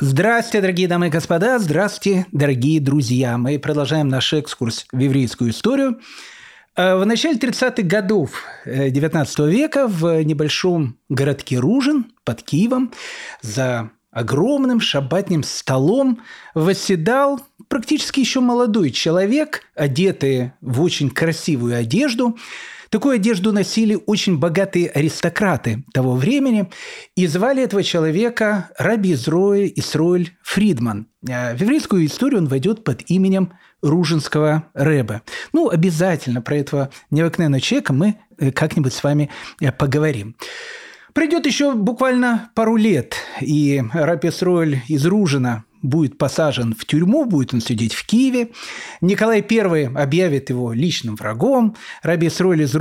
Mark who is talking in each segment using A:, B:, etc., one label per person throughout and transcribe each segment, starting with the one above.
A: Здравствуйте, дорогие дамы и господа, здравствуйте, дорогие друзья. Мы продолжаем наш экскурс в еврейскую историю. Э, в начале 30-х годов XIX э, века в небольшом городке Ружин под Киевом за огромным шабатным столом восседал практически еще молодой человек, одетый в очень красивую одежду – Такую одежду носили очень богатые аристократы того времени, и звали этого человека Раби Изроэль Исроэль Фридман. А в еврейскую историю он войдет под именем Ружинского Рэба. Ну, обязательно про этого необыкновенного человека мы э, как-нибудь с вами э, поговорим. Пройдет еще буквально пару лет, и Раби Исроэль из Ружина будет посажен в тюрьму, будет он сидеть в Киеве. Николай I объявит его личным врагом. Раби Сроль из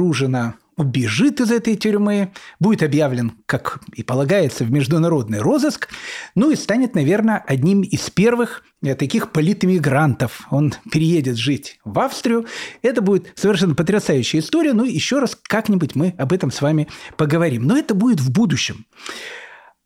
A: убежит из этой тюрьмы, будет объявлен, как и полагается, в международный розыск, ну и станет, наверное, одним из первых э, таких политэмигрантов. Он переедет жить в Австрию. Это будет совершенно потрясающая история. Ну, еще раз как-нибудь мы об этом с вами поговорим. Но это будет в будущем.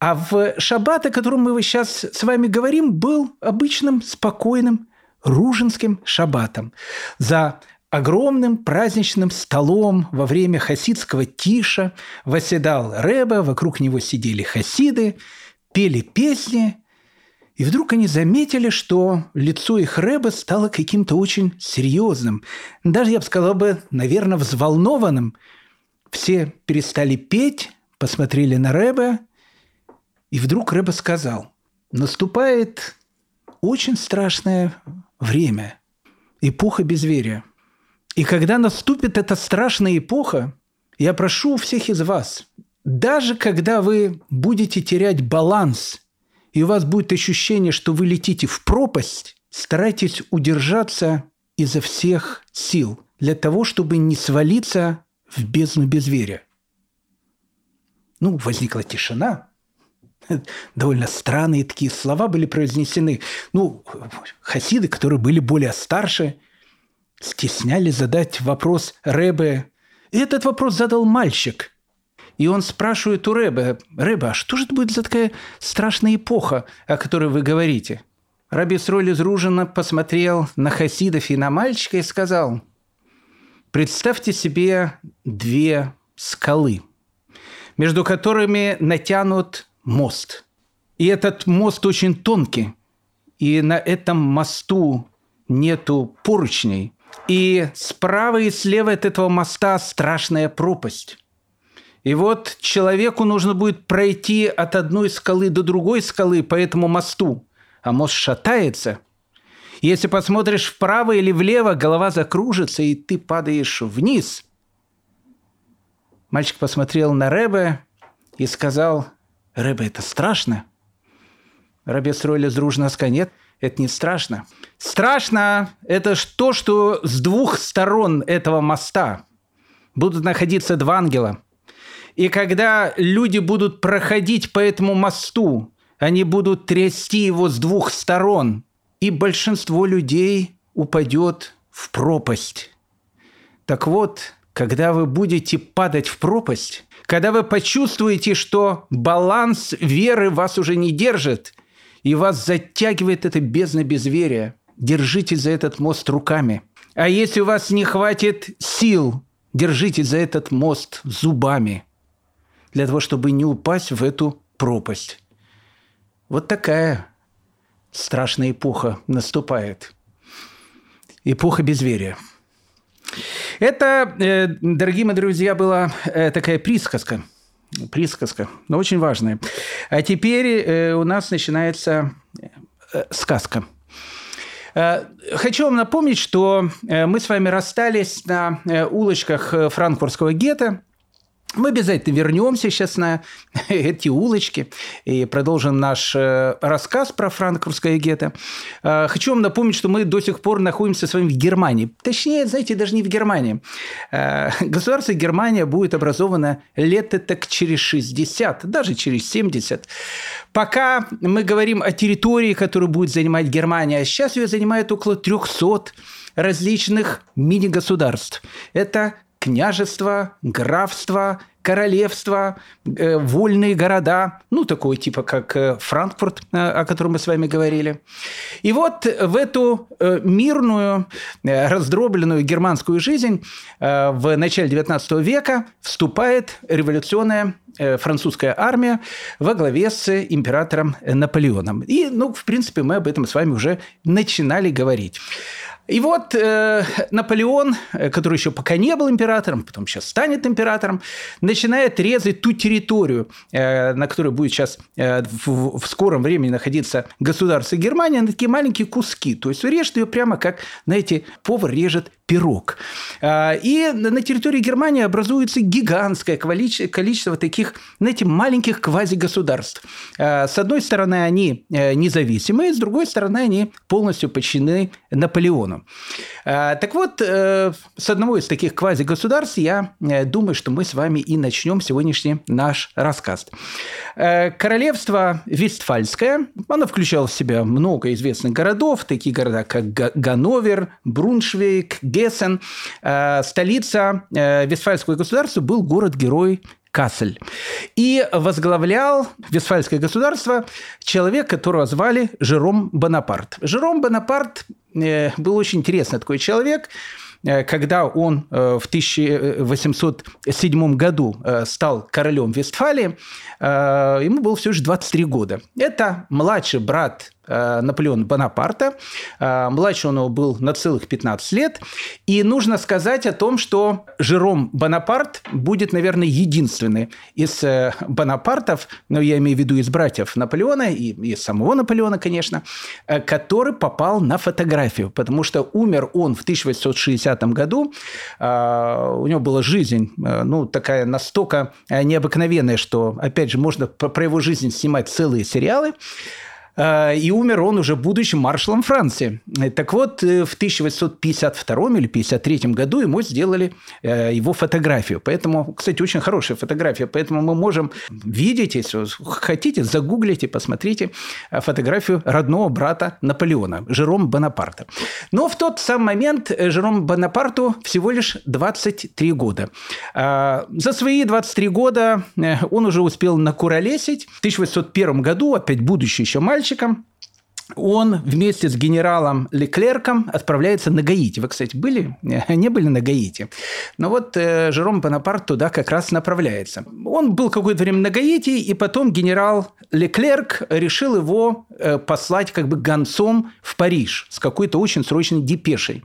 A: А в шаббат, о котором мы сейчас с вами говорим, был обычным, спокойным ружинским шаббатом. За огромным праздничным столом во время хасидского тиша восседал Рэбе, вокруг него сидели хасиды, пели песни, и вдруг они заметили, что лицо их Рэбе стало каким-то очень серьезным. Даже, я бы сказал бы, наверное, взволнованным. Все перестали петь, посмотрели на Рэбе – и вдруг Рэба сказал, наступает очень страшное время, эпоха безверия. И когда наступит эта страшная эпоха, я прошу всех из вас, даже когда вы будете терять баланс, и у вас будет ощущение, что вы летите в пропасть, старайтесь удержаться изо всех сил для того, чтобы не свалиться в бездну безверия. Ну, возникла тишина – довольно странные такие слова были произнесены. Ну, хасиды, которые были более старше, стесняли задать вопрос Рэбе. И этот вопрос задал мальчик. И он спрашивает у Рэбе, «Рэбе, а что же это будет за такая страшная эпоха, о которой вы говорите?» Раби Сроль из Ружина посмотрел на хасидов и на мальчика и сказал, «Представьте себе две скалы, между которыми натянут мост. И этот мост очень тонкий. И на этом мосту нету поручней. И справа и слева от этого моста страшная пропасть. И вот человеку нужно будет пройти от одной скалы до другой скалы по этому мосту. А мост шатается. Если посмотришь вправо или влево, голова закружится, и ты падаешь вниз. Мальчик посмотрел на Рэбе и сказал – Рыба – это страшно? Рабе строили дружно нет, это не страшно. Страшно – это то, что с двух сторон этого моста будут находиться два ангела. И когда люди будут проходить по этому мосту, они будут трясти его с двух сторон, и большинство людей упадет в пропасть. Так вот, когда вы будете падать в пропасть, когда вы почувствуете, что баланс веры вас уже не держит, и вас затягивает это бездна безверия, держитесь за этот мост руками. А если у вас не хватит сил, держитесь за этот мост зубами, для того, чтобы не упасть в эту пропасть. Вот такая страшная эпоха наступает. Эпоха безверия. Это, э, дорогие мои друзья, была э, такая присказка. Присказка, но очень важная. А теперь э, у нас начинается сказка. Хочу вам напомнить, что мы с вами расстались на улочках франкфуртского гетто мы обязательно вернемся сейчас на эти улочки и продолжим наш э, рассказ про франкфуртское гетто. Э, хочу вам напомнить, что мы до сих пор находимся с вами в Германии. Точнее, знаете, даже не в Германии. Э, государство Германия будет образовано лет так через 60, даже через 70. Пока мы говорим о территории, которую будет занимать Германия, а сейчас ее занимает около 300 различных мини-государств. Это княжества, графства, королевства, э, вольные города, ну, такой типа, как э, Франкфурт, э, о котором мы с вами говорили. И вот в эту мирную, раздробленную германскую жизнь в начале XIX века вступает революционная французская армия во главе с императором Наполеоном. И, ну, в принципе, мы об этом с вами уже начинали говорить. И вот э, Наполеон, э, который еще пока не был императором, потом сейчас станет императором, начинает резать ту территорию, э, на которой будет сейчас э, в, в скором времени находиться государство Германия, на такие маленькие куски. То есть режет ее прямо как, знаете, повар режет пирог. А, и на территории Германии образуется гигантское количество таких, знаете, маленьких квазигосударств. А, с одной стороны, они э, независимые, с другой стороны, они полностью подчинены Наполеону. А, так вот, э, с одного из таких квазигосударств я э, думаю, что мы с вами и начнем сегодняшний наш рассказ. Королевство Вестфальское, оно включало в себя много известных городов, такие города, как Ганновер, Бруншвейк, Гессен. Э, столица э, Вестфальского государства был город-герой Кассель. И возглавлял Вестфальское государство человек, которого звали Жером Бонапарт. Жером Бонапарт э, был очень интересный такой человек – Э, когда он э, в 1807 году э, стал королем Вестфалии, ему было всего лишь 23 года. Это младший брат Наполеона Бонапарта. Младше он был на целых 15 лет. И нужно сказать о том, что Жером Бонапарт будет, наверное, единственный из Бонапартов, ну, я имею в виду из братьев Наполеона и из самого Наполеона, конечно, который попал на фотографию, потому что умер он в 1860 1950 году. У него была жизнь, э, ну, такая настолько э, необыкновенная, что, опять же, можно про его жизнь снимать целые сериалы. Э, и умер он уже будучи маршалом Франции. Так вот, э, в 1852 или 1853 году ему сделали э, его фотографию. Поэтому, кстати, очень хорошая фотография. Поэтому мы можем видеть, если хотите, загуглите, посмотрите фотографию родного брата Наполеона, Жером Бонапарта. Но в тот самый момент Жером Бонапарту всего лишь 23 года. За свои 23 года он уже успел накуролесить. В 1801 году, опять будущий еще мальчик, мальчиком, он вместе с генералом Леклерком отправляется на Гаити. Вы, кстати, были? Не были на Гаити. Но вот э, Жером Бонапарт туда как раз направляется. Он был какое-то время на Гаити, и потом генерал Леклерк решил его э, послать как бы гонцом в Париж с какой-то очень срочной депешей.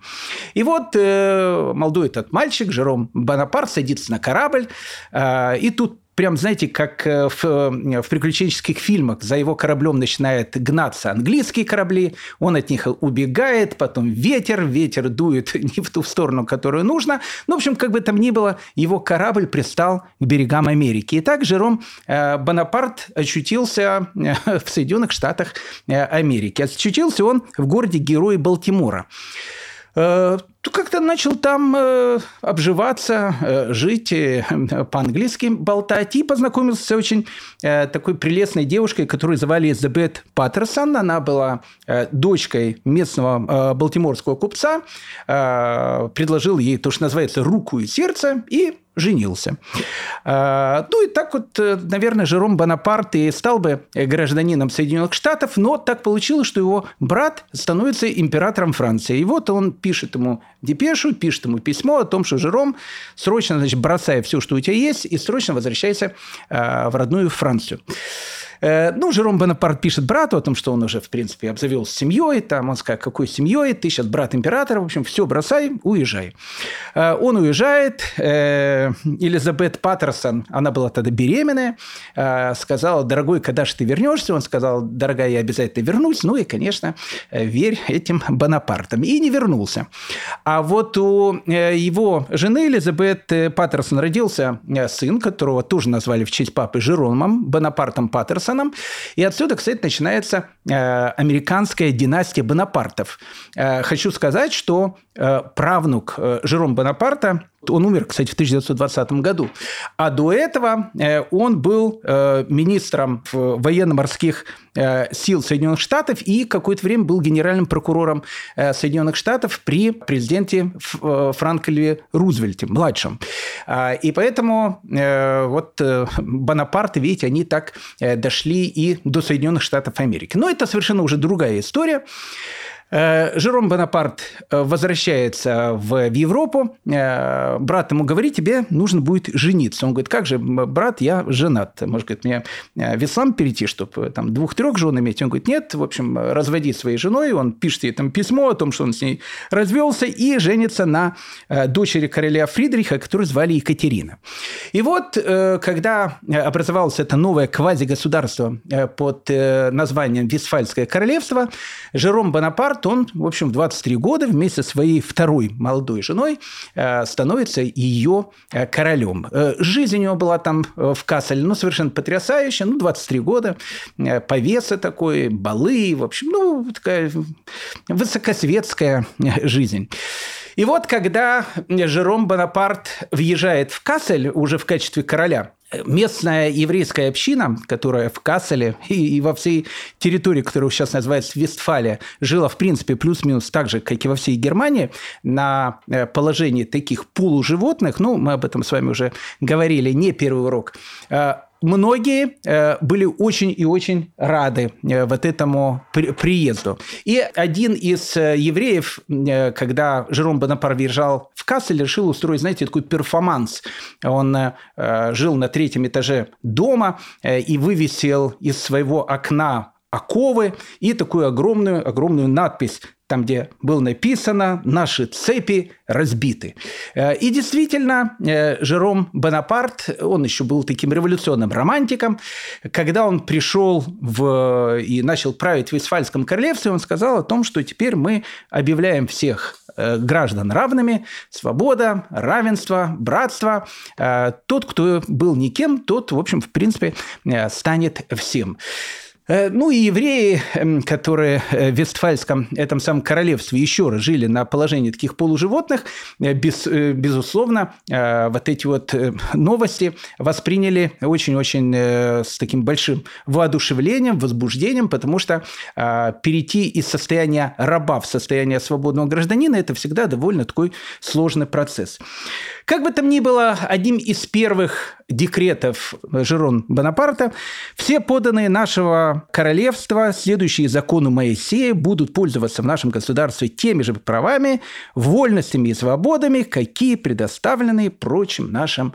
A: И вот э, молодой этот мальчик, Жером Бонапарт, садится на корабль, э, и тут прям, знаете, как э, в, э, в приключенческих фильмах за его кораблем начинают гнаться английские корабли, он от них убегает, потом ветер, ветер дует не в ту сторону, которую нужно. Ну, в общем, как бы там ни было, его корабль пристал к берегам Америки. И так Жером э, Бонапарт очутился в Соединенных Штатах Америки. Очутился он в городе Герои Балтимора как-то начал там э, обживаться, э, жить, э, по-английски болтать. И познакомился с очень э, такой прелестной девушкой, которую звали Элизабет Паттерсон. Она была э, дочкой местного э, балтиморского купца. Э, предложил ей то, что называется «руку и сердце». И женился. А, ну и так вот, э, наверное, Жером Бонапарт и стал бы гражданином Соединенных Штатов, но так получилось, что его брат становится императором Франции. И вот он пишет ему депешу, пишет ему письмо о том, что Жером, срочно, значит, бросай все, что у тебя есть, и срочно возвращайся а, в родную Францию. Э, ну, Жером Бонапарт пишет брату о том, что он уже, в принципе, обзавелся семьей. Там он сказал, какой семьей? Ты сейчас брат императора. В общем, все, бросай, уезжай. Э, он уезжает. Э, Элизабет Паттерсон, она была тогда беременная, сказала, дорогой, когда же ты вернешься? Он сказал, дорогая, я обязательно вернусь. Ну и, конечно, верь этим Бонапартам. И не вернулся. А вот у его жены Элизабет Паттерсон родился сын, которого тоже назвали в честь папы Жеромом Бонапартом Паттерсон Андерсоном. И отсюда, кстати, начинается э, американская династия Бонапартов. Э, хочу сказать, что э, правнук Жером Бонапарта Он умер, кстати, в 1920 году. А до этого э, он был э, министром военно-морских э, сил Соединенных Штатов и какое-то время был генеральным прокурором Соединенных Штатов при президенте Франкле Рузвельте, младшем. А, и поэтому вот Бонапарты, видите, они так дошли и до Соединенных Штатов Америки. Но это совершенно уже другая история. Э, Жером Бонапарт э, возвращается в Европу. Э, брат ему говорит, тебе нужно будет жениться. Он говорит, как же, брат, я женат. Может, говорит, мне в ислам перейти, чтобы там двух-трех жен иметь? Он говорит, нет, в общем, разводи своей женой. Он пишет ей там письмо о том, что он с ней развелся и женится на дочери короля Фридриха, которую звали Екатерина. И вот, когда образовалось это новое квазигосударство под названием Вестфальское королевство, Жером Бонапарт Эдуард, он, в общем, в 23 года вместе со своей второй молодой женой э, становится ее э, королем. Э, жизнь у него была там в Касселе, ну, совершенно потрясающая. Ну, 23 года, повеса такой, балы, в общем, ну, такая высокосветская жизнь. И вот когда Жером Бонапарт въезжает в Кассель уже в качестве короля, местная еврейская община, которая в Касселе и, и во всей территории, которая сейчас называется Вестфалия, жила, в принципе, плюс-минус так же, как и во всей Германии, на э, положении таких полуживотных, ну, мы об этом с вами уже говорили, не первый урок, э, многие э, были очень и очень рады э, вот этому приезду. И один из э, евреев, когда Жером Бонапар въезжал в Кассель, решил устроить, знаете, такой перформанс. Он жил на третьем этаже дома и вывесил из своего окна оковы и такую огромную, огромную надпись там, где было написано «Наши цепи разбиты». Э, и действительно, э, Жером Бонапарт, он еще был таким революционным романтиком, когда он пришел в... и начал править в Вестфальском королевстве, он сказал о том, что теперь мы объявляем всех э, граждан равными, свобода, равенство, братство. Тот, кто был никем, тот, в общем, в принципе, станет всем. Э, ну и евреи, эм, которые э, в Вестфальском этом самом королевстве еще раз жили на положении таких полуживотных, э, без, безусловно, вот эти вот новости восприняли очень-очень с таким большим воодушевлением, возбуждением, потому что перейти из состояния раба в состояние свободного гражданина – это всегда довольно такой сложный процесс. Как бы там ни было, одним из первых декретов Жерон Бонапарта все поданные нашего королевства, следующие закону Моисея, будут пользоваться в нашем государстве теми же правами, вольностями и свободами, какие предоставлены прочим нашим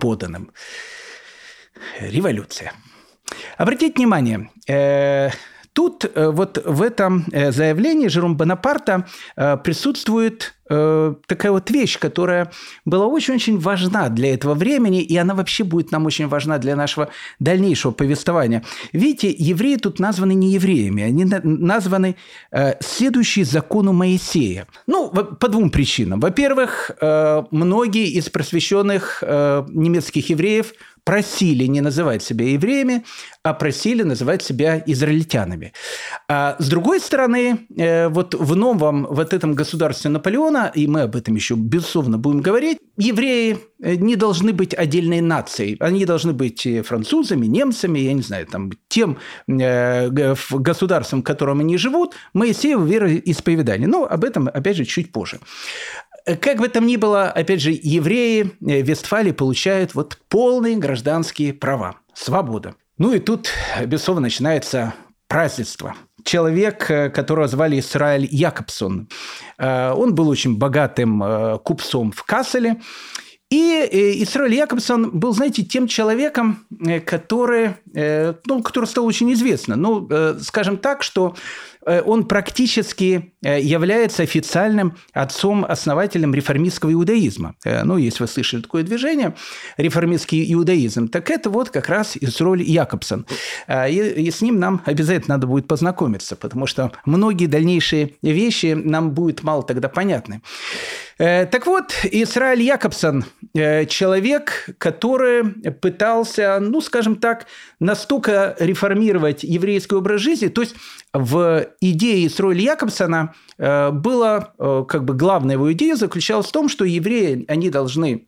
A: поданным. Революция. Обратите внимание, э, Тут э, вот в этом э, заявлении Жером Бонапарта э, такая вот вещь, которая была очень-очень важна для этого времени, и она вообще будет нам очень важна для нашего дальнейшего повествования. Видите, евреи тут названы не евреями, они названы следующие закону Моисея. Ну, по двум причинам. Во-первых, многие из просвещенных немецких евреев – просили не называть себя евреями, а просили называть себя израильтянами. А с другой стороны, э, вот в новом вот этом государстве Наполеона, и мы об этом еще безусловно будем говорить, евреи э, не должны быть отдельной нацией. Они должны быть французами, немцами, я не знаю, там, тем э, государством, в котором они живут, Моисеево вероисповедание. Но об этом, опять же, чуть позже. Как бы там ни было, опять же, евреи э, Вестфалии получают вот полные гражданские права, свобода. Ну и тут, безусловно, начинается празднество. Человек, э, которого звали Исраиль Якобсон, э, он был очень богатым купцом в Касселе, и Исраиль Якобсон был, знаете, тем человеком, который, ну, который стал очень известным. Ну, скажем так, что Э, он практически э, является официальным отцом-основателем реформистского иудаизма. Э, ну, если вы слышали такое движение, реформистский иудаизм, так это вот как раз Исроль Якобсон. И, и с ним нам обязательно надо будет познакомиться, потому что многие дальнейшие вещи нам будет мало тогда понятны. Э, так вот, Израиль Якобсон э, – человек, который пытался, ну, скажем так, настолько реформировать еврейский образ жизни, то есть в идее Исроиля Якобсона э, было, как бы главная его идея заключалась в том, что евреи, они должны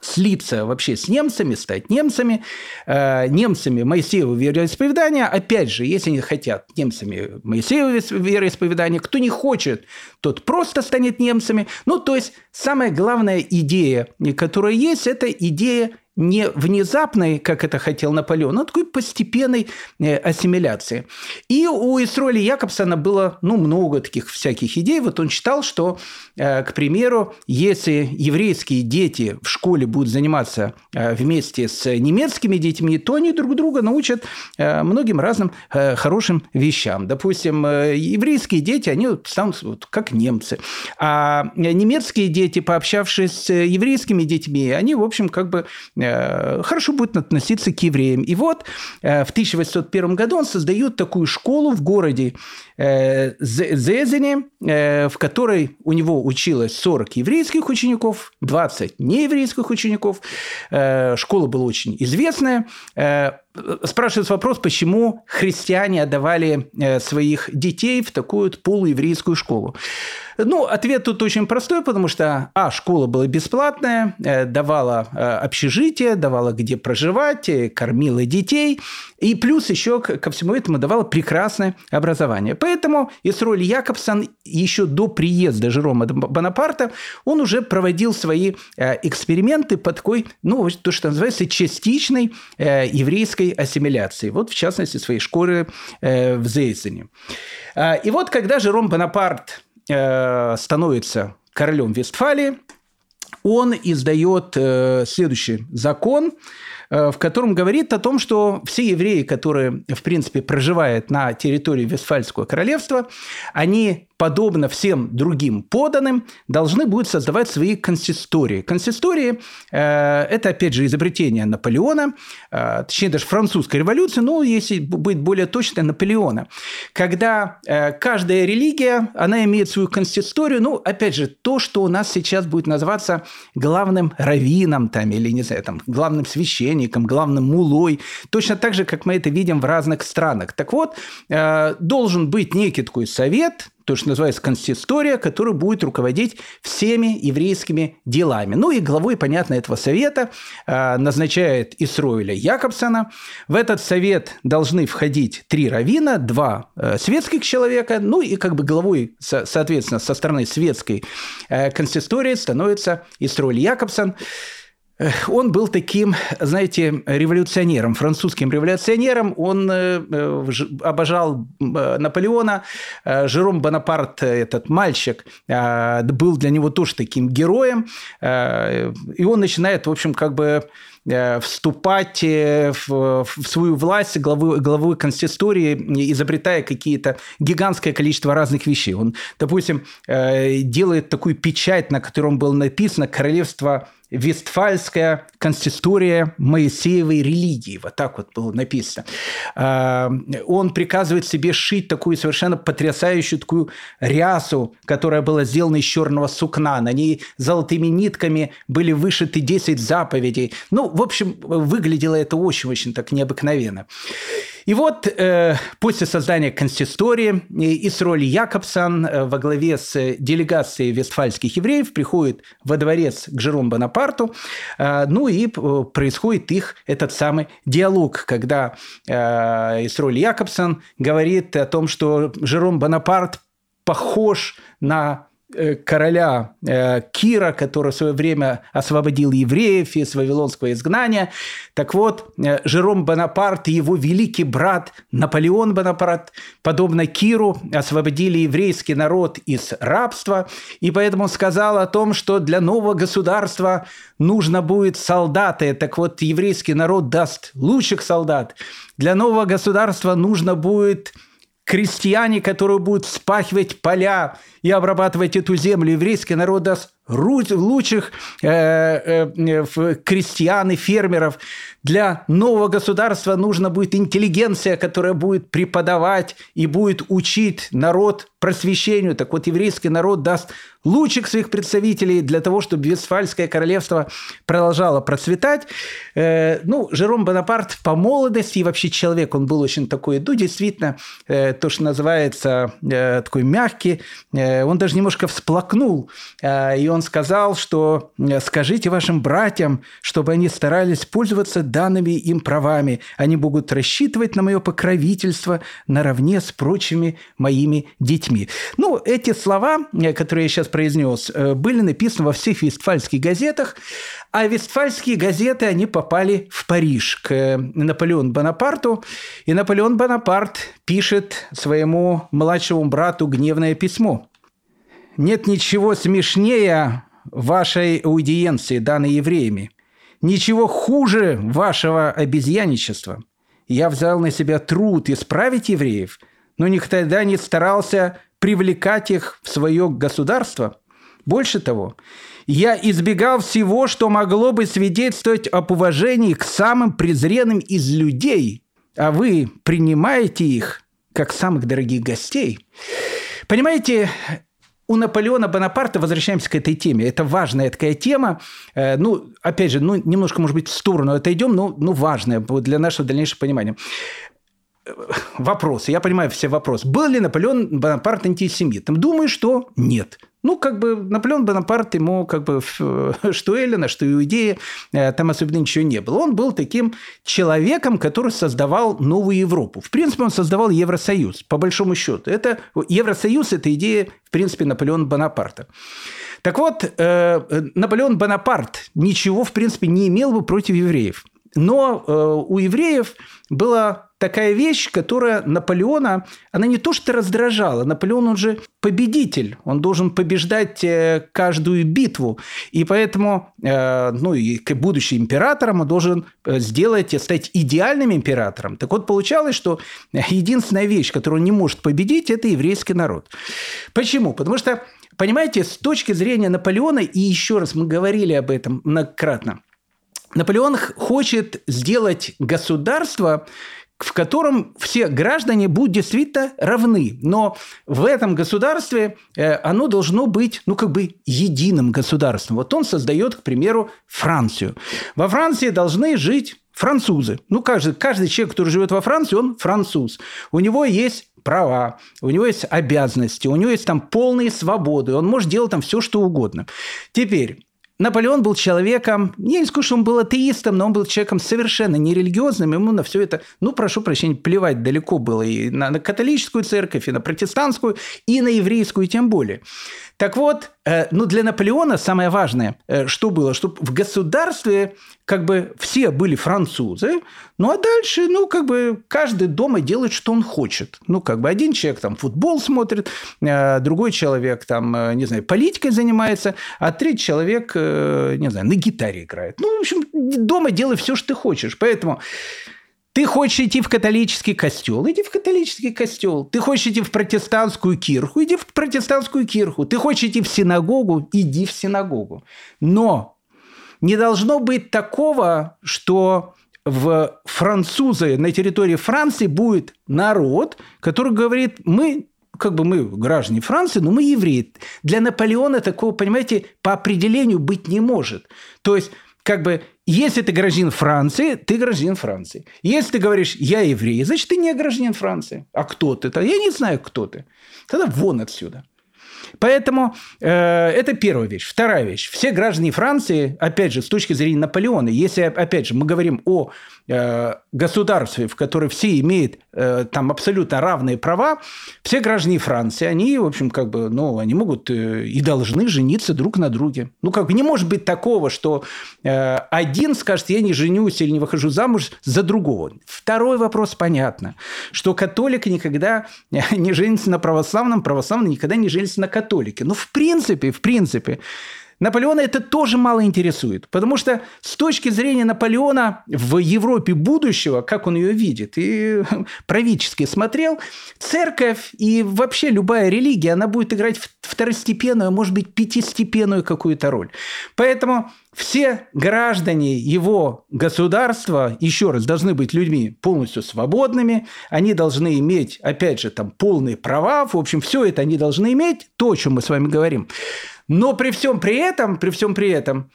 A: слиться вообще с немцами, стать немцами, немцами Моисеева вероисповедания. Опять же, если они хотят немцами Моисеева вероисповедания, кто не хочет, тот просто станет немцами. Ну, то есть, самая главная идея, которая есть, это идея не внезапной, как это хотел Наполеон, а такой постепенной э, ассимиляции. И у Исроли Якобсона было ну, много таких всяких идей. Вот он считал, что, э, к примеру, если еврейские дети в школе будут заниматься э, вместе с немецкими детьми, то они друг друга научат многим разным хорошим вещам. Допустим, еврейские дети, они станут вот как немцы. А немецкие дети, пообщавшись с еврейскими детьми, они, в общем, как бы Э, хорошо будет относиться к евреям. И вот э, в 1801 году он создает такую школу в городе э, Зезене, в которой у него училось 40 еврейских учеников, 20 нееврейских учеников. Школа была очень известная. Спрашивается вопрос, почему христиане отдавали своих детей в такую полуеврейскую школу. Ну, ответ тут очень простой, потому что, а, школа была бесплатная, э, давала э, общежитие, давала где проживать, э, кормила детей, и плюс еще ко всему этому давала прекрасное образование. Поэтому Исроль Якобсон еще до приезда Жерома Бонапарта, он уже проводил свои эксперименты по такой, ну, то, что называется, частичной еврейской ассимиляции. Вот, в частности, своей школы в Зейзене. И вот, когда Жером Бонапарт Э, становится королем Вестфалии, он издает э, следующий закон, э, в котором говорит о том, что все евреи, которые, в принципе, проживают на территории Вестфальского королевства, они подобно всем другим поданным, должны будут создавать свои консистории. Консистории э, – это, опять же, изобретение Наполеона, э, точнее, даже французской революции, но, если быть более точно, Наполеона. Когда э, каждая религия, она имеет свою консисторию, ну, опять же, то, что у нас сейчас будет называться главным раввином, там, или, не знаю, там, главным священником, главным мулой, точно так же, как мы это видим в разных странах. Так вот, э, должен быть некий такой совет, то, что называется консистория, которая будет руководить всеми еврейскими делами. Ну и главой, понятно, этого совета э, назначает Исроиля Якобсона. В этот совет должны входить три равина, два э, светских человека, ну и как бы главой, со, соответственно, со стороны светской э, консистории становится Исроиль Якобсон он был таким, знаете, революционером, французским революционером. Он э, э, обожал э, Наполеона. Жером Бонапарт, этот мальчик, был для него тоже таким героем. И он начинает, в общем, как бы вступать в, свою власть главы, главы консистории, изобретая какие-то гигантское количество разных вещей. Он, допустим, делает такую печать, на котором было написано «Королевство Вестфальская консистория Моисеевой религии. Вот так вот было написано. А, он приказывает себе шить такую совершенно потрясающую такую рясу, которая была сделана из черного сукна. На ней золотыми нитками были вышиты 10 заповедей. Ну, в общем, выглядело это очень-очень так необыкновенно. И вот э, после создания консистории Исроль Якобсон э, во главе с делегацией вестфальских евреев приходит во дворец к Жером Бонапарту, э, ну и э, происходит их этот самый диалог, когда э, Исроль Якобсон говорит о том, что Жером Бонапарт похож на короля э, Кира, который в свое время освободил евреев из вавилонского изгнания. Так вот, э, Жером Бонапарт и его великий брат Наполеон Бонапарт, подобно Киру, освободили еврейский народ из рабства, и поэтому сказал о том, что для нового государства нужно будет солдаты. Так вот, еврейский народ даст лучших солдат. Для нового государства нужно будет крестьяне, которые будут спахивать поля и обрабатывать эту землю. Еврейский народ даст лучших э, э, крестьян и фермеров. Для нового государства нужна будет интеллигенция, которая будет преподавать и будет учить народ просвещению. Так вот, еврейский народ даст лучших своих представителей для того, чтобы Вестфальское королевство продолжало процветать. Э, ну, Жером Бонапарт по молодости и вообще человек, он был очень такой, ну, действительно, э, то, что называется э, такой мягкий, он даже немножко всплакнул, и он сказал, что скажите вашим братьям, чтобы они старались пользоваться данными им правами, они могут рассчитывать на мое покровительство наравне с прочими моими детьми. Ну, эти слова, э, которые я сейчас произнес, э, были написаны во всех вестфальских газетах, а вестфальские газеты, они попали в Париж к э, Наполеону Бонапарту, и Наполеон Бонапарт пишет своему младшему брату гневное письмо. «Нет ничего смешнее вашей аудиенции, данной евреями. Ничего хуже вашего обезьяничества. Я взял на себя труд исправить евреев – но никогда не старался привлекать их в свое государство. Больше того, я избегал всего, что могло бы свидетельствовать об уважении к самым презренным из людей, а вы принимаете их как самых дорогих гостей. Понимаете, у Наполеона Бонапарта, возвращаемся к этой теме, это важная такая тема, э, ну, опять же, ну, немножко, может быть, в сторону отойдем, но ну, важная для нашего дальнейшего понимания вопросы, я понимаю все вопросы. Был ли Наполеон Бонапарт антисемитом? Думаю, что нет. Ну, как бы Наполеон Бонапарт ему как бы что Эллина, что Иудея, э, там особенно ничего не было. Он был таким человеком, который создавал новую Европу. В принципе, он создавал Евросоюз, по большому счету. Это, Евросоюз – это идея, в принципе, Наполеона Бонапарта. Так вот, э, Наполеон Бонапарт ничего, в принципе, не имел бы против евреев. Но э, у евреев была такая вещь, которая Наполеона, она не то что раздражала, Наполеон он же победитель, он должен побеждать э, каждую битву, и поэтому, э, ну и будущий императором он должен сделать, стать идеальным императором. Так вот, получалось, что единственная вещь, которую он не может победить, это еврейский народ. Почему? Потому что, понимаете, с точки зрения Наполеона, и еще раз мы говорили об этом многократно, Наполеон хочет сделать государство, в котором все граждане будут действительно равны. Но в этом государстве э, оно должно быть, ну, как бы единым государством. Вот он создает, к примеру, Францию. Во Франции должны жить французы. Ну, каждый, каждый человек, который живет во Франции, он француз. У него есть права, у него есть обязанности, у него есть там полные свободы, он может делать там все, что угодно. Теперь, Наполеон был человеком, я не скажу, что он был атеистом, но он был человеком совершенно нерелигиозным, ему на все это, ну, прошу прощения, плевать далеко было и на, на католическую церковь, и на протестантскую, и на еврейскую тем более. Так вот, э, ну, для Наполеона самое важное, э, что было, чтобы в государстве как бы все были французы, ну, а дальше, ну, как бы каждый дома делает, что он хочет. Ну, как бы один человек там футбол смотрит, э, другой человек там, не знаю, политикой занимается, а третий человек, не знаю, на гитаре играет. Ну, в общем, дома делай все, что ты хочешь. Поэтому ты хочешь идти в католический костел, иди в католический костел. Ты хочешь идти в протестантскую кирху, иди в протестантскую кирху. Ты хочешь идти в синагогу, иди в синагогу. Но не должно быть такого, что в французы на территории Франции будет народ, который говорит, мы как бы мы граждане Франции, но мы евреи. Для Наполеона такого, понимаете, по определению быть не может. То есть как бы, если ты гражданин Франции, ты гражданин Франции. Если ты говоришь, я еврей, значит, ты не гражданин Франции. А кто ты? -то? Я не знаю, кто ты. Тогда вон отсюда. Поэтому э, это первая вещь. Вторая вещь. Все граждане Франции, опять же, с точки зрения Наполеона, если, опять же, мы говорим о государстве, в котором все имеют э, там абсолютно равные права, все граждане Франции, они, в общем, как бы, ну, они могут э, и должны жениться друг на друге. Ну, как бы не может быть такого, что э, один скажет, я не женюсь или не выхожу замуж за другого. Второй вопрос понятно, что католик никогда не женится на православном, православный никогда не женится на католике. Ну, в принципе, в принципе, Наполеона это тоже мало интересует, потому что с точки зрения Наполеона в Европе будущего, как он ее видит, и правительски смотрел, церковь и вообще любая религия, она будет играть второстепенную, может быть, пятистепенную какую-то роль. Поэтому все граждане его государства, еще раз, должны быть людьми полностью свободными, они должны иметь, опять же, там полные права, в общем, все это они должны иметь, то, о чем мы с вами говорим. Но при всем при этом, при всем при этом,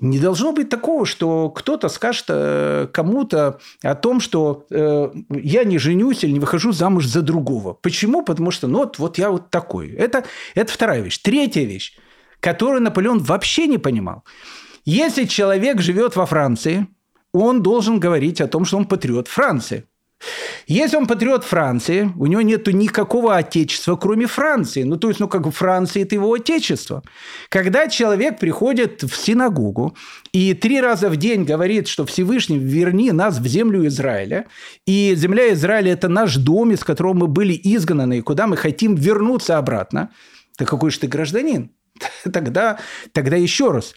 A: не должно быть такого, что кто-то скажет э, кому-то о том, что э, я не женюсь или не выхожу замуж за другого. Почему? Потому что ну, вот, вот я вот такой. Это, это вторая вещь. Третья вещь, которую Наполеон вообще не понимал. Если человек живет во Франции, он должен говорить о том, что он патриот Франции. Если он патриот Франции, у него нет никакого отечества, кроме Франции. Ну, то есть, ну, как бы Франция – это его отечество. Когда человек приходит в синагогу и три раза в день говорит, что Всевышний верни нас в землю Израиля, и земля Израиля – это наш дом, из которого мы были изгнаны, и куда мы хотим вернуться обратно, то какой же ты гражданин? Тогда, тогда еще раз.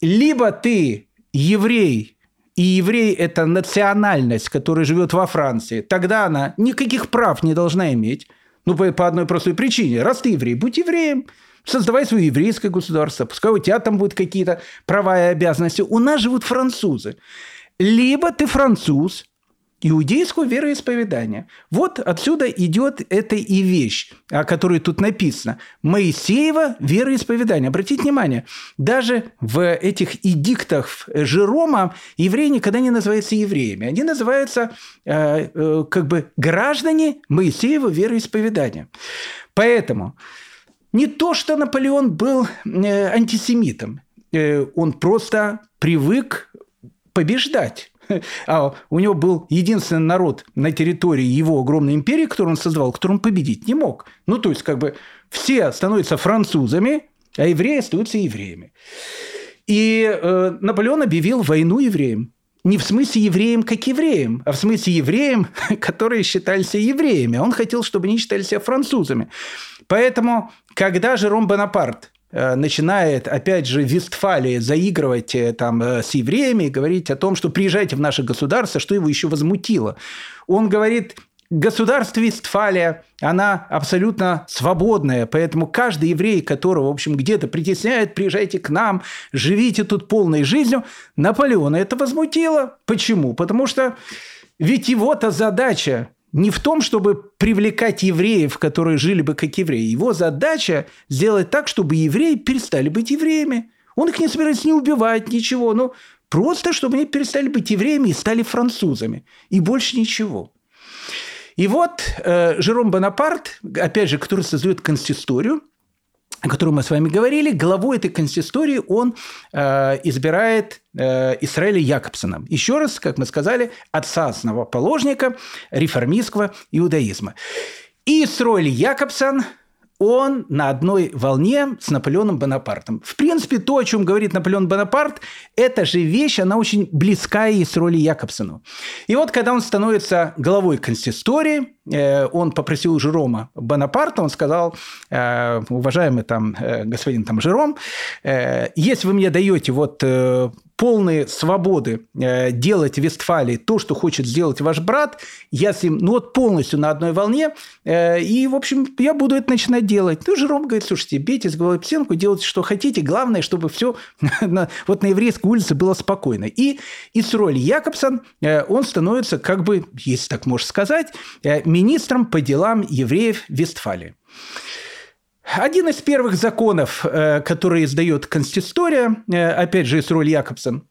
A: Либо ты еврей, и еврей – это национальность, которая живет во Франции, тогда она никаких прав не должна иметь. Ну, по, по одной простой причине. Раз ты еврей, будь евреем. Создавай свое еврейское государство. Пускай у тебя там будут какие-то права и обязанности. У нас живут французы. Либо ты француз, иудейского вероисповедания. Вот отсюда идет эта и вещь, о которой тут написано. Моисеева вероисповедание. Обратите внимание, даже в этих эдиктах Жерома евреи никогда не называются евреями. Они называются э, э, как бы граждане Моисеева вероисповедания. Поэтому не то, что Наполеон был э, антисемитом, э, он просто привык побеждать. А у него был единственный народ на территории его огромной империи, который он создавал, который он победить не мог. Ну, то есть, как бы все становятся французами, а евреи остаются евреями. И э, Наполеон объявил войну евреям. Не в смысле евреям как евреям, а в смысле евреям, которые считались евреями. Он хотел, чтобы они считали себя французами. Поэтому, когда Жером Бонапарт начинает, опять же, Вестфалия заигрывать э, там э, с евреями, говорить о том, что приезжайте в наше государство, что его еще возмутило. Он говорит, государство Вестфалия, она абсолютно свободная, поэтому каждый еврей, которого, в общем, где-то притесняют, приезжайте к нам, живите тут полной жизнью. Наполеона это возмутило. Почему? Потому что ведь его-то задача не в том, чтобы привлекать евреев, которые жили бы как евреи. Его задача сделать так, чтобы евреи перестали быть евреями. Он их не собирается не убивать, ничего. но просто, чтобы они перестали быть евреями и стали французами. И больше ничего. И вот э, Жером Бонапарт, опять же, который создает консисторию, о котором мы с вами говорили, главой этой консистории он э, избирает э, Исраэля Якобсона. Еще раз, как мы сказали, отца основоположника реформистского иудаизма. И Исраэль Якобсон – он на одной волне с Наполеоном Бонапартом. В принципе, то, о чем говорит Наполеон Бонапарт, эта же вещь, она очень близка и с роли Якобсону. И вот, когда он становится главой консистории, э, он попросил Жерома Бонапарта, он сказал, э, уважаемый там э, господин там Жером, если вы мне даете вот полные свободы э, делать в Вестфалии то, что хочет сделать ваш брат, я с ним ну, вот полностью на одной волне, э, и, в общем, я буду это начинать делать. Ну, Жером говорит, слушайте, бейте с головой псенку, делайте, что хотите, главное, чтобы все вот на еврейской улице было спокойно. И Исроль Якобсон, э, он становится, как бы, если так можно сказать, министром по делам евреев Вестфалии. Один из первых законов, э, который издает Констистория, э, опять же, из роли Якобсон,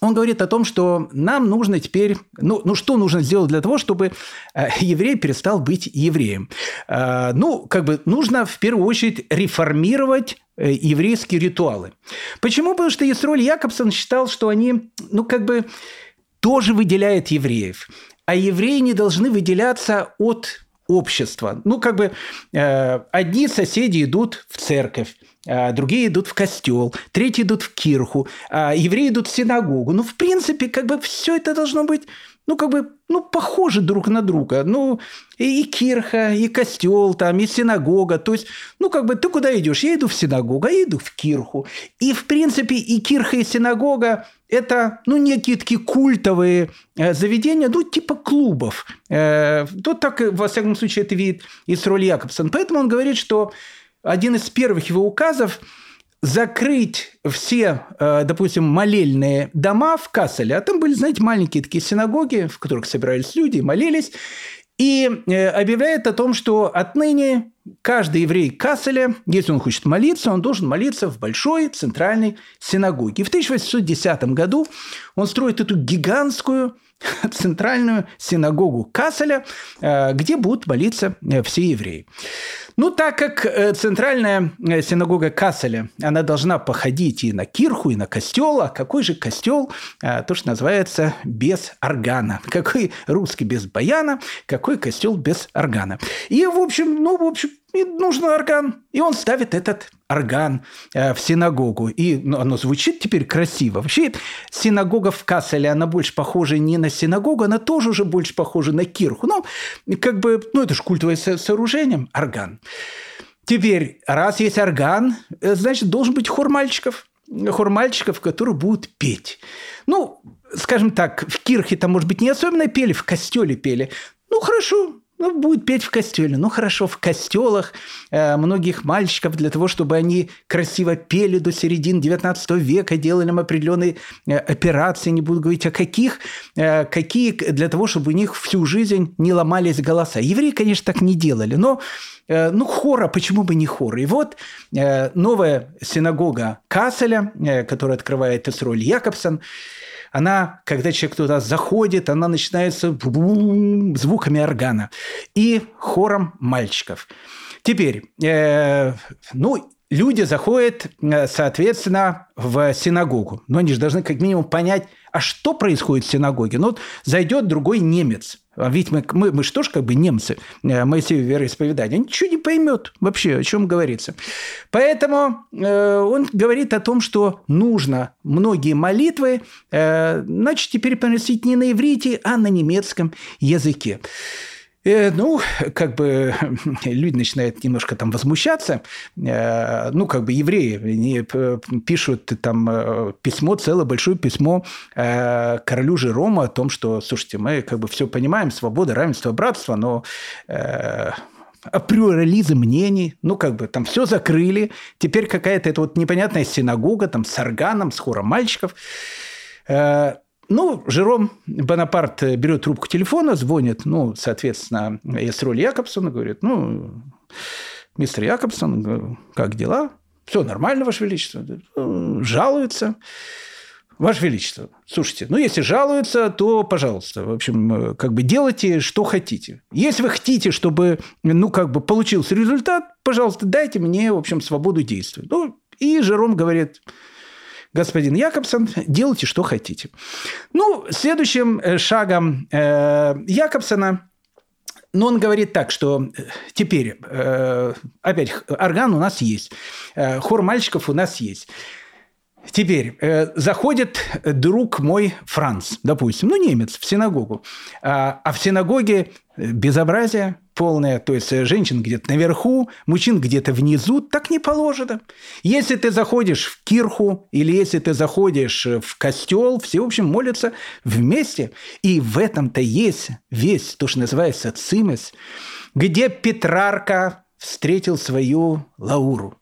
A: он говорит о том, что нам нужно теперь, ну, ну что нужно сделать для того, чтобы э, еврей перестал быть евреем? Ну, как бы нужно в первую очередь реформировать еврейские ритуалы. Почему? Потому что Исроль Якобсон считал, что они, ну, как бы тоже выделяют евреев. А евреи не должны выделяться от общества. Ну, как бы э, одни соседи идут в церковь, а другие идут в костел, третьи идут в кирху, а евреи идут в синагогу. Ну, в принципе, как бы все это должно быть ну, как бы, ну, похожи друг на друга. Ну, и, и кирха, и костел там, и синагога. То есть, ну, как бы, ты куда идешь? Я иду в синагогу, а я иду в кирху. И, в принципе, и кирха, и синагога – это, ну, некие такие культовые э, заведения, ну, типа клубов. Э, то так, во всяком случае, это видит Исроль Якобсон. Поэтому он говорит, что один из первых его указов закрыть все, э, допустим, молельные дома в Касселе, а там были, знаете, маленькие такие синагоги, в которых собирались люди, молились, и э, объявляет о том, что отныне каждый еврей Касселя, если он хочет молиться, он должен молиться в большой центральной синагоге. И в 1810 году он строит эту гигантскую центральную синагогу Касселя, э, где будут молиться э, все евреи. Ну, так как э, центральная синагога Касселя, она должна походить и на кирху, и на костел, а какой же костел? То, что называется без органа. Какой русский без баяна, какой костел без органа. И, в общем, ну, в общем, и нужен орган. И он ставит этот орган э, в синагогу. И ну, оно звучит теперь красиво. Вообще, синагога в Касселе, она больше похожа не на синагогу, она тоже уже больше похожа на кирху. Ну, как бы, ну, это же культовое сооружение, орган. Теперь, раз есть орган, э, значит, должен быть хор мальчиков. Хор мальчиков, которые будут петь. Ну, скажем так, в кирхе там, может быть, не особенно пели, в костеле пели. Ну, хорошо, ну, будет петь в костеле. Ну, хорошо, в костелах э, многих мальчиков для того, чтобы они красиво пели до середины XIX века, делали им определенные э, операции, не буду говорить о каких, э, какие для того, чтобы у них всю жизнь не ломались голоса. Евреи, конечно, так не делали, но э, ну, хора, почему бы не хор? И вот э, новая синагога Касселя, э, которую открывает Эсроль Якобсон, она, когда человек туда заходит, она начинается звуками органа и хором мальчиков. Теперь, э, ну, люди заходят, э, соответственно, в синагогу. Но они же должны как минимум понять, а что происходит в синагоге. Ну, вот зайдет другой немец. А ведь мы, мы, мы же тоже как бы немцы, э, Моисею вероисповедания. Он ничего не поймет вообще, о чем говорится. Поэтому э, он говорит о том, что нужно многие молитвы, э, значит, теперь приносить не на иврите, а на немецком языке. Э, ну, как бы люди начинают немножко там возмущаться. Э, ну, как бы евреи они пишут там э, письмо, целое большое письмо королю Жерому о том, что, слушайте, мы как бы все понимаем, свобода, равенство, братство, но а плюрализм мнений, ну, как бы там все закрыли, теперь какая-то это вот непонятная синагога там с органом, с хором мальчиков. Ну, Жером Бонапарт берет трубку телефона, звонит, ну, соответственно, Эсроль Якобсон, говорит, ну, мистер Якобсон, как дела? Все нормально, Ваше Величество. Жалуется. Ваше Величество, слушайте, ну, если жалуются, то, пожалуйста, в общем, как бы делайте, что хотите. Если вы хотите, чтобы, ну, как бы получился результат, пожалуйста, дайте мне, в общем, свободу действия. Ну, и Жером говорит, господин Якобсон, делайте, что хотите. Ну, следующим э, шагом э, Якобсона но он говорит так, что э, теперь, э, опять, орган у нас есть, э, хор мальчиков у нас есть. Теперь э, заходит друг мой Франц, допустим, ну немец, в синагогу, а, а в синагоге безобразие полное, то есть женщин где-то наверху, мужчин где-то внизу, так не положено. Если ты заходишь в кирху или если ты заходишь в костел, все, в общем, молятся вместе. И в этом-то есть весь то, что называется цимес, где Петрарка встретил свою Лауру –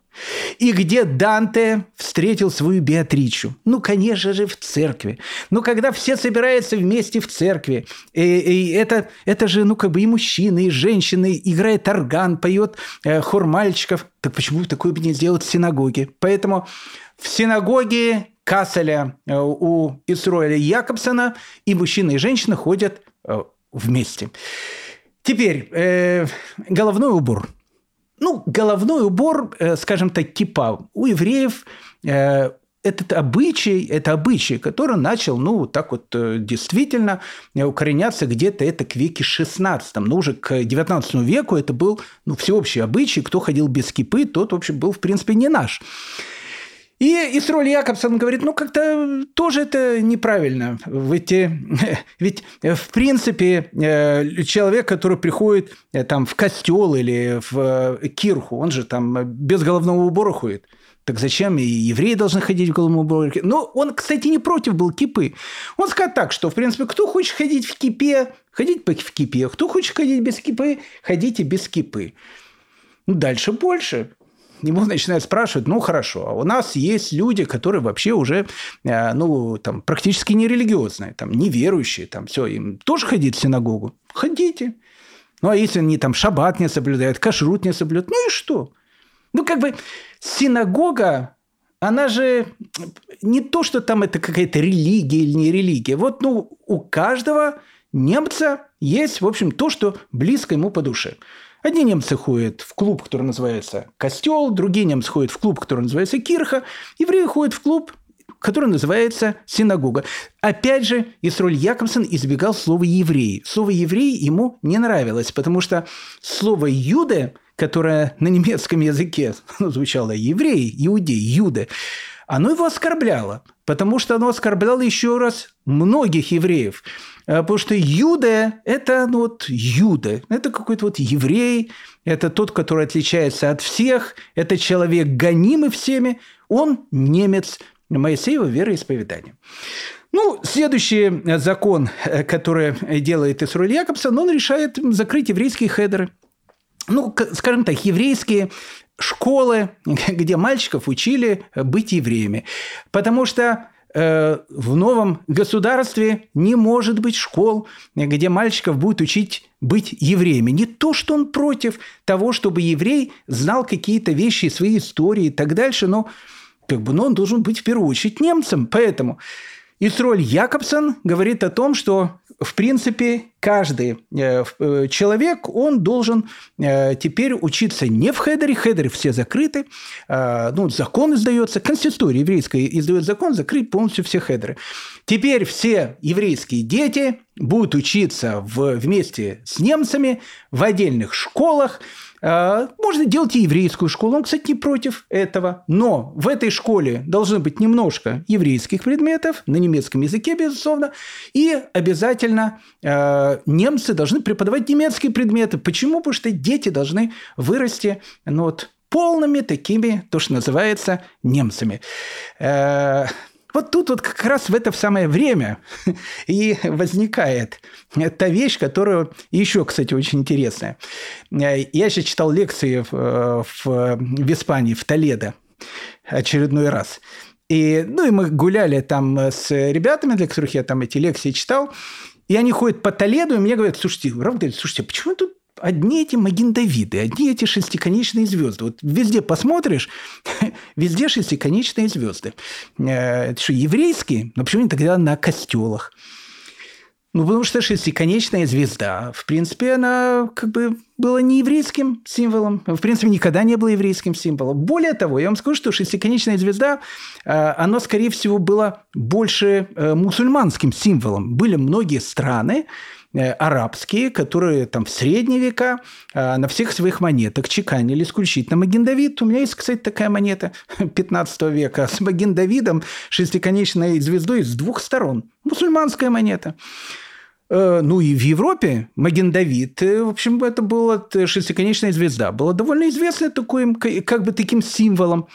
A: и где Данте встретил свою Беатричу? Ну, конечно же, в церкви. Но когда все собираются вместе в церкви, и, и это, это же, ну, как бы и мужчины, и женщины, играет орган, поет э, хор мальчиков. Так почему такое бы не сделать в синагоге? Поэтому в синагоге Касселя э, у Исроэля Якобсона и мужчины, и женщины ходят э, вместе. Теперь э, головной убор – ну, головной убор, э, скажем так, кипа. У евреев э, этот обычай, это обычай, который начал, ну, так вот э, действительно укореняться где-то это к веке 16 но уже к 19 веку это был ну, всеобщий обычай, кто ходил без кипы, тот, в общем, был, в принципе, не наш. И Исроль Якобсон говорит, ну, как-то тоже это неправильно. Ведь, ведь в принципе, э, человек, который приходит э, там, в костел или в э, кирху, он же там без головного убора ходит. Так зачем и евреи должны ходить в головном уборе? Но он, кстати, не против был кипы. Он сказал так, что, в принципе, кто хочет ходить в кипе, ходить в кипе. Кто хочет ходить без кипы, ходите без кипы. Ну, дальше больше. Ему начинают спрашивать, ну хорошо, а у нас есть люди, которые вообще уже, э, ну, там, практически нерелигиозные, там, неверующие, там, все, им тоже ходить в синагогу? Ходите. Ну, а если они там шаббат не соблюдают, кашрут не соблюдают, ну и что? Ну, как бы синагога, она же не то, что там это какая-то религия или не религия. Вот, ну, у каждого немца есть, в общем, то, что близко ему по душе. Одни немцы ходят в клуб, который называется «Костел», другие немцы ходят в клуб, который называется «Кирха», евреи ходят в клуб, который называется «Синагога». Опять же, Исроль Якобсон избегал слова «еврей». Слово «еврей» ему не нравилось, потому что слово «юде», которое на немецком языке ну, звучало «еврей», «иудей», «юде», оно его оскорбляло, потому что оно оскорбляло еще раз многих евреев. Э, потому что Юда – это ну, вот Юда, это какой-то вот еврей, это тот, который отличается от всех, это человек гонимый всеми, он немец Моисеева вероисповедания. Ну, следующий закон, э, который делает Исруль Якобсон, он решает закрыть еврейские хедеры. Ну, скажем так, еврейские школы, где мальчиков учили быть евреями. Потому что в новом государстве не может быть школ, где мальчиков будут учить быть евреями. Не то, что он против того, чтобы еврей знал какие-то вещи, свои истории и так дальше, но как бы, но он должен быть в первую очередь немцем. Поэтому Исроль Якобсон говорит о том, что в принципе, каждый э, э, человек, он должен э, теперь учиться не в хедере, хедеры все закрыты, ну, закон издается, консистория еврейская издает закон закрыть полностью все хедеры. Теперь все еврейские дети будут учиться в, вместе с немцами в отдельных школах, можно делать и еврейскую школу. Он, кстати, не против этого. Но в этой школе должны быть немножко еврейских предметов, на немецком языке, безусловно. И обязательно э, немцы должны преподавать немецкие предметы. Почему? Потому что дети должны вырасти ну, вот, полными такими, то, что называется, немцами. Э, вот тут вот как раз в это самое время и возникает та вещь, которую еще, кстати, очень интересная. Я сейчас читал лекции в, в, в Испании, в Толедо очередной раз. И, ну, и мы гуляли там с ребятами, для которых я там эти лекции читал. И они ходят по Толеду, и мне говорят, слушайте, Раф говорит, слушайте, почему тут одни эти Магендавиды, одни эти шестиконечные звезды. Вот везде посмотришь, везде шестиконечные звезды. Э, это что, еврейские? Но почему не тогда на костелах? Ну, потому что шестиконечная звезда, в принципе, она как бы была не еврейским символом, в принципе, никогда не была еврейским символом. Более того, я вам скажу, что шестиконечная звезда, э, она, скорее всего, была больше э, мусульманским символом. Были многие страны, арабские, которые там в средние века э, на всех своих монетах чеканили исключительно Магендавид. У меня есть, кстати, такая монета 15 века с Магендавидом, шестиконечной звездой с двух сторон. Мусульманская монета. Э, ну и в Европе Маген-Давид, в общем, это была шестиконечная звезда, была довольно известна такой, как бы таким символом.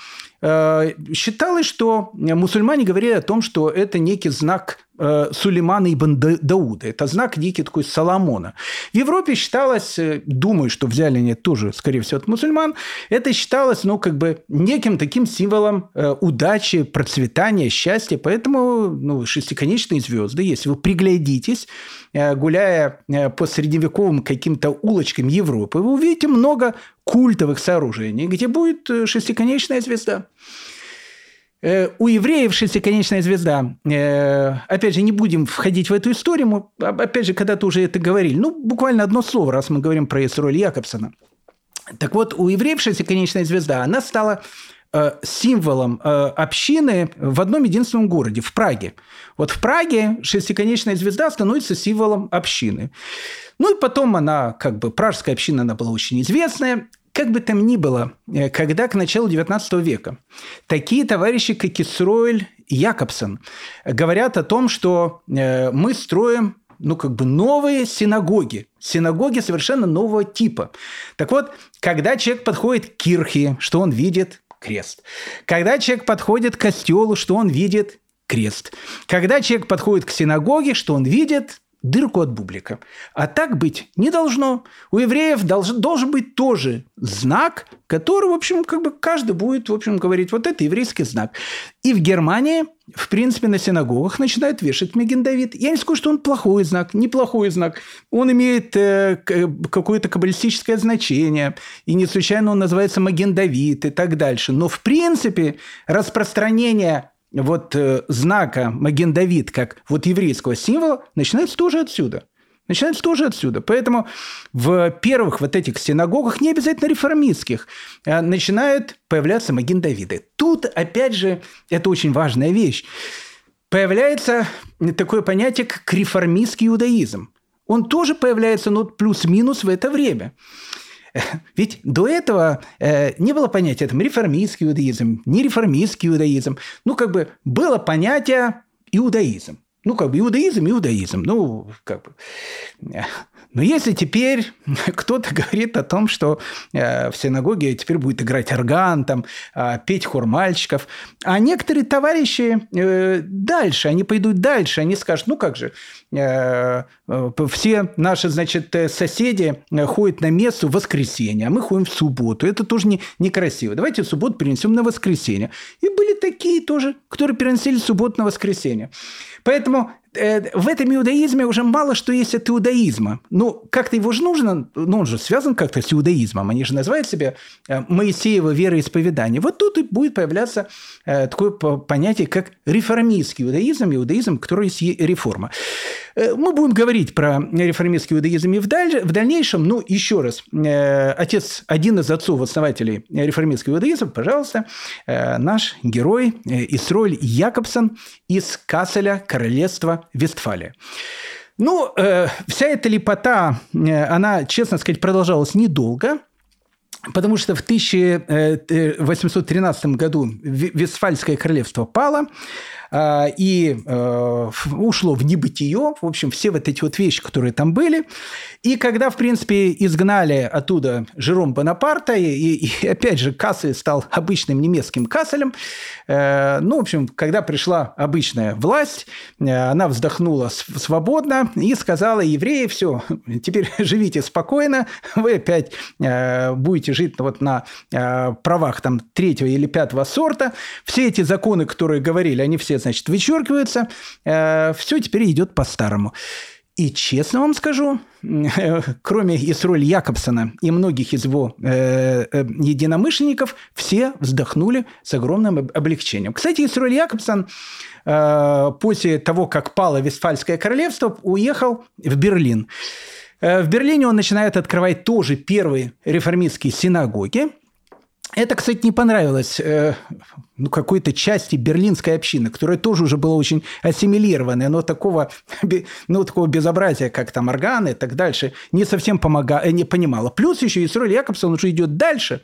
A: Считалось, что мусульмане говорили о том, что это некий знак Э, Сулеймана ибн Дауда. Это знак некий такой Соломона. В Европе считалось, э, думаю, что взяли они тоже, скорее всего, от мусульман, это считалось, ну, как бы неким таким символом э, удачи, процветания, счастья. Поэтому, ну, шестиконечные звезды, если вы приглядитесь, гуляя по средневековым каким-то улочкам Европы, вы увидите много культовых сооружений, где будет шестиконечная звезда. Э, у евреев шестиконечная звезда. Э, опять же, не будем входить в эту историю. Мы, опять же, когда-то уже это говорили. Ну, буквально одно слово, раз мы говорим про Исроль Якобсона. Так вот, у евреев шестиконечная звезда, она стала э, символом общины в одном единственном городе, в Праге. Вот в Праге шестиконечная звезда становится символом общины. Ну и потом она, как бы, пражская община, она была очень известная. Как бы там ни было, э, когда к началу XIX века такие товарищи, как Исроэль Якобсон, говорят о том, что э, мы строим ну, как бы новые синагоги. Синагоги совершенно нового типа. Так вот, когда человек подходит к кирхе, что он видит? Крест. Когда человек подходит к костелу, что он видит? Крест. Когда человек подходит к синагоге, что он видит? Дырку от бублика. А так быть не должно. У евреев должен, должен быть тоже знак, который, в общем, как бы каждый будет, в общем, говорить, вот это еврейский знак. И в Германии, в принципе, на синагогах начинают вешать Меген Давид. Я не скажу, что он плохой знак, неплохой знак. Он имеет э, какое-то каббалистическое значение. И не случайно он называется Маген Давид и так дальше. Но, в принципе, распространение вот э, знака Маген Давид как вот еврейского символа начинается тоже отсюда. Начинается тоже отсюда. Поэтому в первых вот этих синагогах, не обязательно реформистских, э, начинают появляться Маген Давиды. Тут, опять же, это очень важная вещь. Появляется такое понятие, как реформистский иудаизм. Он тоже появляется, ну, плюс-минус в это время. Ведь до этого э, не было понятия там реформистский иудаизм, не реформистский иудаизм. Ну, как бы было понятие иудаизм. Ну, как бы иудаизм, иудаизм. Ну, как бы но если теперь кто-то говорит о том, что э, в синагоге теперь будет играть орган, там, э, петь хор мальчиков, а некоторые товарищи э, дальше, они пойдут дальше, они скажут, ну как же, все наши, значит, соседи ходят на мессу в воскресенье, а мы ходим в субботу. Это тоже не, некрасиво. Давайте субботу перенесем на воскресенье. И были такие тоже, которые переносили субботу на воскресенье. Поэтому Э, в этом иудаизме уже мало что есть от иудаизма. Ну, как-то его же нужно, ну, он же связан как-то с иудаизмом. Они же называют себя э, Моисеево вероисповедание. Вот тут и будет появляться э, такое понятие, как реформистский иудаизм, иудаизм, который есть реформа. Мы будем говорить про реформистский иудаизм и в, даль... в дальнейшем. Ну, еще раз, отец, один из отцов-основателей реформистского иудаизма, пожалуйста, наш герой Исроль Якобсон из Касселя, королевства Вестфалия. Ну, э, вся эта лепота, э, она, честно сказать, продолжалась недолго, потому что в 1813 году Вестфальское королевство пало, и э, ушло в небытие, в общем, все вот эти вот вещи, которые там были. И когда, в принципе, изгнали оттуда Жером Бонапарта, и, и опять же, Кассель стал обычным немецким Касселем, э, ну, в общем, когда пришла обычная власть, э, она вздохнула свободно и сказала, евреи, все, теперь живите спокойно, вы опять будете жить вот на правах там третьего или пятого сорта. Все эти законы, которые говорили, они все значит, вычеркиваются. Э, Все теперь идет по-старому. И честно вам скажу, кроме Исроль Якобсона и многих из его э, э, единомышленников, все вздохнули с огромным облегчением. Кстати, Исроль Якобсон э, после того, как пало Вестфальское королевство, уехал в Берлин. Э, в Берлине он начинает открывать тоже первые реформистские синагоги. Это, кстати, не понравилось э, ну, какой-то части берлинской общины, которая тоже уже была очень ассимилированная, но такого, ну, такого безобразия, как там органы и так дальше, не совсем помогала, э, не понимала. Плюс еще Исроль Якобсон уже идет дальше.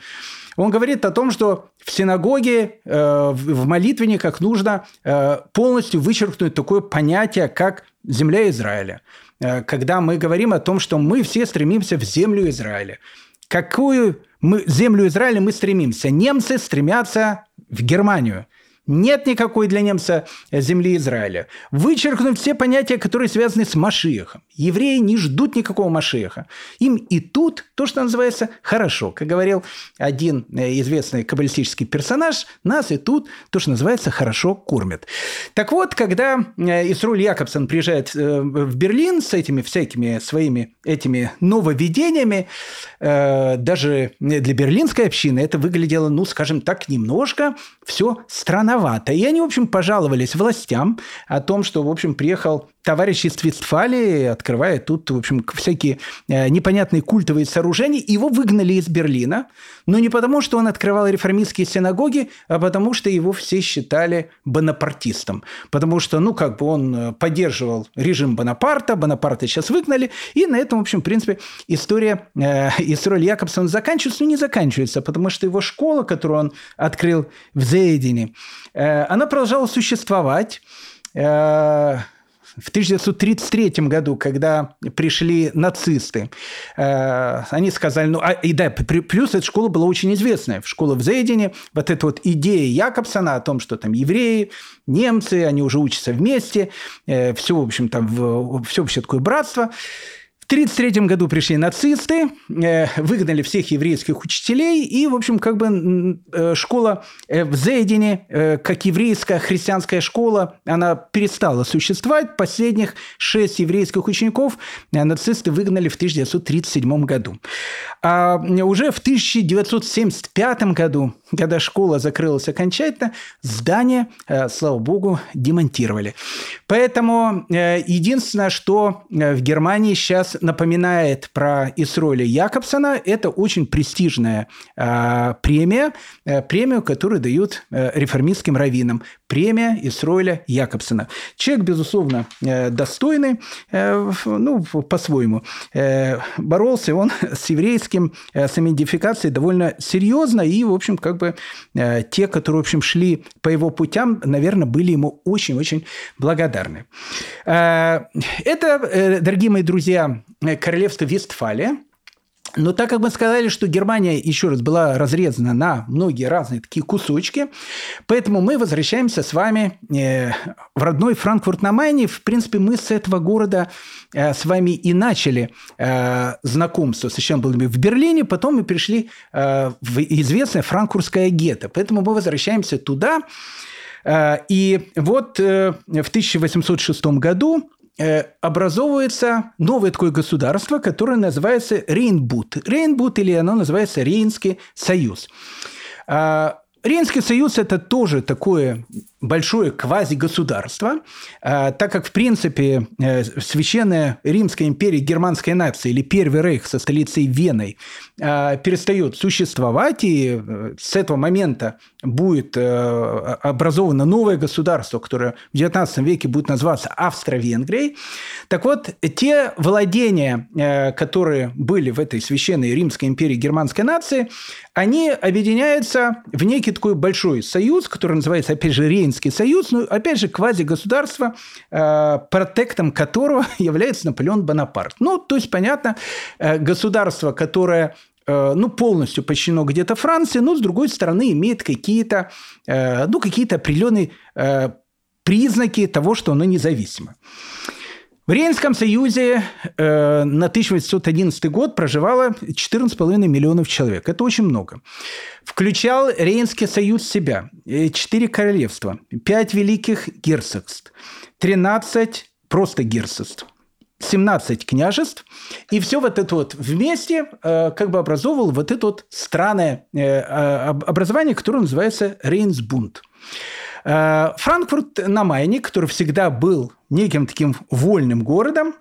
A: Он говорит о том, что в синагоге, э, в молитвенниках нужно э, полностью вычеркнуть такое понятие, как земля Израиля. Э, когда мы говорим о том, что мы все стремимся в землю Израиля. Какую мы, землю Израиля мы стремимся. Немцы стремятся в Германию. Нет никакой для немца земли Израиля. Вычеркнуть все понятия, которые связаны с Машиехом. Евреи не ждут никакого Машиеха. Им и тут то, что называется, хорошо. Как говорил один э, известный каббалистический персонаж, нас и тут то, что называется, хорошо кормят. Так вот, когда э, Исруль Якобсон приезжает э, в Берлин с этими всякими своими этими нововведениями, даже для берлинской общины это выглядело, ну, скажем так, немножко все странновато. И они, в общем, пожаловались властям о том, что, в общем, приехал товарищ из Твистфалии, открывает тут, в общем, всякие э, непонятные культовые сооружения. Его выгнали из Берлина, но не потому, что он открывал реформистские синагоги, а потому, что его все считали бонапартистом. Потому что, ну, как бы он э, поддерживал режим Бонапарта, Бонапарта сейчас выгнали, и на этом, в общем, в принципе, история, э, история Якобсона заканчивается, но не заканчивается, потому что его школа, которую он открыл в Зейдине, э, она продолжала существовать, э, в 1933 году, когда пришли нацисты, э, они сказали, ну, а, и да, плюс эта школа была очень известная, школа в Зейдине, вот эта вот идея Якобсона о том, что там евреи, немцы, они уже учатся вместе, э, все, в общем, там, все вообще такое братство – 1933 году пришли нацисты, э, выгнали всех еврейских учителей, и, в общем, как бы э, школа э, в Зейдине, как еврейская христианская школа, она перестала существовать. Последних шесть еврейских учеников нацисты выгнали в 1937 году. А уже в 1975 году, когда школа закрылась окончательно, здание, слава богу, демонтировали. Поэтому единственное, что в Германии сейчас напоминает про Исроля Якобсона. Это очень престижная э, премия, э, премию, которую дают э, реформистским раввинам. Премия Исроля Якобсона. Человек, безусловно, э, достойный, э, ну, по-своему. Э, боролся он с еврейским э, самоидентификацией довольно серьезно, и, в общем, как бы э, те, которые, в общем, шли по его путям, наверное, были ему очень-очень благодарны. Э, это, э, дорогие мои друзья, королевство Вестфалия. Но так как мы сказали, что Германия, еще раз, была разрезана на многие разные такие кусочки, поэтому мы возвращаемся с вами э, в родной Франкфурт на Майне. В принципе, мы с этого города э, с вами и начали знакомство. Сначала были в Берлине, потом мы пришли в известное франкфуртское гетто. Поэтому мы возвращаемся туда. И вот в 1806 году Э, образовывается новое такое государство, которое называется Рейнбут. Рейнбут или оно называется Рейнский союз. А, Рейнский союз – это тоже такое большое квази-государство, а, так как, в принципе, э, Священная Римская империя германской нации или Первый рейх со столицей Веной а, перестает существовать, и э, с этого момента будет э, образовано новое государство, которое в XIX веке будет называться Австро-Венгрией. Так вот, те владения, которые были в этой Священной Римской империи германской нации, они объединяются в некий такой большой союз, который называется, опять же, Рейн Финский союз, ну, опять же, квази-государство, э, протектом которого является Наполеон Бонапарт. Ну, то есть, понятно, э, государство, которое э, ну, полностью подчинено где-то Франции, но, с другой стороны, имеет какие-то, ну, какие-то определенные признаки того, что оно независимо. В Рейнском союзе э, на 1811 год проживало 14,5 миллионов человек. Это очень много. Включал Рейнский союз себя. Э, четыре королевства, пять великих герцогств, 13 просто герцогств. 17 княжеств, и все вот это вот вместе э, как бы образовывал вот это вот странное э, э образование, которое называется Рейнсбунд. Э, Франкфурт на Майне, который всегда был неким таким вольным городом,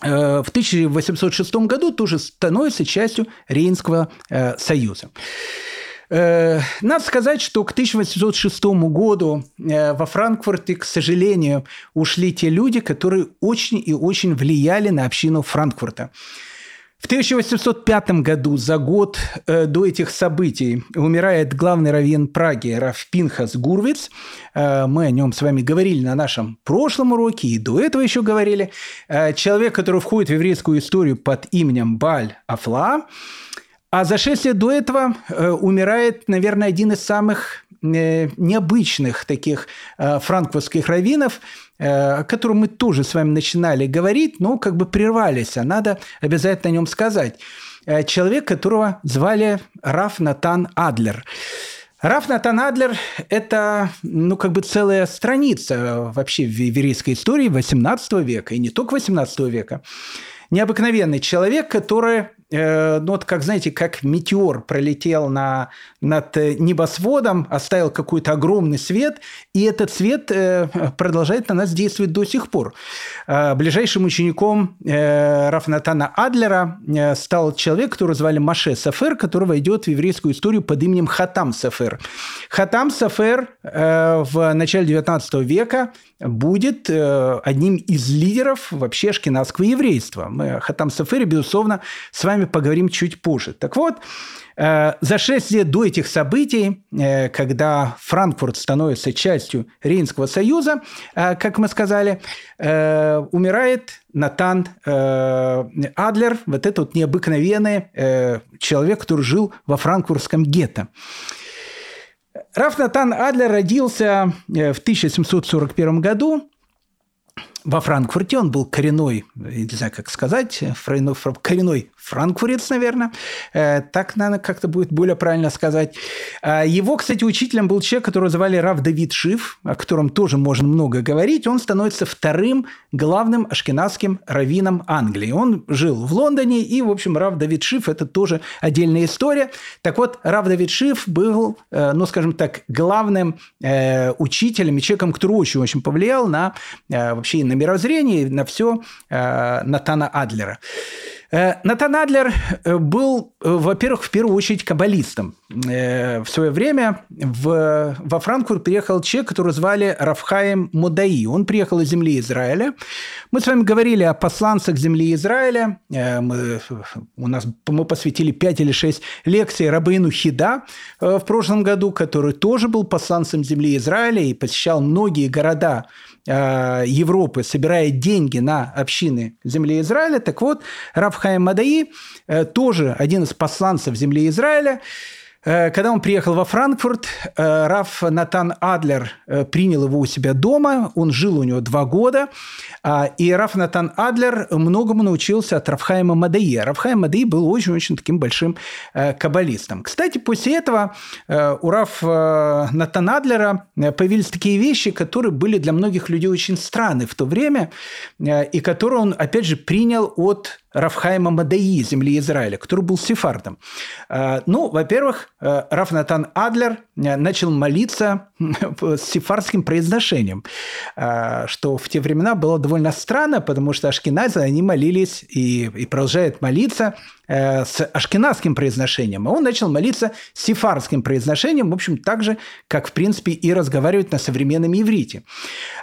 A: э, в 1806 году тоже становится частью Рейнского э, союза. Надо сказать, что к 1806 году во Франкфурте, к сожалению, ушли те люди, которые очень и очень влияли на общину Франкфурта. В 1805 году, за год э, до этих событий, умирает главный раввин Праги Раф Пинхас Гурвиц. Э, мы о нем с вами говорили на нашем прошлом уроке, и до этого еще говорили. Э, человек, который входит в еврейскую историю под именем Баль Афла. А за шесть лет до этого э, умирает, наверное, один из самых э, необычных таких э, франкфуртских раввинов – о котором мы тоже с вами начинали говорить, но как бы прервались, а надо обязательно о нем сказать. Э, человек, которого звали Раф Натан Адлер. Раф Натан Адлер – это ну, как бы целая страница вообще в еврейской истории XVIII века, и не только XVIII века. Необыкновенный человек, который Э, ну вот как, знаете, как метеор пролетел на, над э, небосводом, оставил какой-то огромный свет, и этот свет э, продолжает на нас действовать до сих пор. Ближайшим учеником Рафнатана Адлера стал человек, которого звали Маше Сафер, который войдет в еврейскую историю под именем Хатам Сафер. Хатам Сафер в начале XIX века будет одним из лидеров вообще шкинадского еврейства. Мы Хатам Сафере, безусловно, с вами поговорим чуть позже. Так вот, Э, за шесть лет до этих событий, э, когда Франкфурт становится частью Рейнского союза, э, как мы сказали, умирает Натан Адлер, вот этот вот необыкновенный человек, который жил во франкфуртском гетто. Раф Натан Адлер родился в 1741 году во Франкфурте. Он был коренной, не знаю, как сказать, коренной франкфурец, наверное. Э, так, наверное, как-то будет более правильно сказать. А его, кстати, учителем был человек, которого звали Рав Давид Шиф, о котором тоже можно много говорить. Он становится вторым главным ашкенадским раввином Англии. Он жил в Лондоне, и, в общем, Рав Давид Шиф – это тоже отдельная история. Так вот, Рав Давид Шиф был, э, ну, скажем так, главным э, учителем и человеком, который очень-очень повлиял на вообще на мировоззрение, на все Натана Адлера. Э, Натан Адлер э, был, э, во-первых, в первую очередь каббалистом. В свое время в, во Франкфурт приехал человек, которого звали Рафхаем Мудаи. Он приехал из земли Израиля. Мы с вами говорили о посланцах земли Израиля. Мы, у нас, мы посвятили 5 или 6 лекций Рабейну Хида в прошлом году, который тоже был посланцем земли Израиля и посещал многие города Э, Европы собирает деньги на общины земли Израиля. Так вот, Рафхайм Мадаи, э, тоже один из посланцев земли Израиля, Э, когда он приехал во Франкфурт, э, Раф Натан Адлер э, принял его у себя дома. Он жил у него два года. А, и Раф Натан Адлер многому научился от Рафхайма Мадаи. Рафхайм Мадаи был очень-очень таким большим каббалистом. Кстати, после этого у Раф Натан Адлера появились такие вещи, которые были для многих людей очень странны в то время, и которые он, опять же, принял от Рафхайма Мадаи, земли Израиля, который был сефардом. Ну, во-первых, Э, Рафнатан Адлер э, начал молиться с сефардским произношением, э, что в те времена было довольно странно, потому что ашкеназы, они молились и, и продолжают молиться с ашкенадским произношением. А он начал молиться сефардским произношением, в общем, так же, как, в принципе, и разговаривать на современном иврите.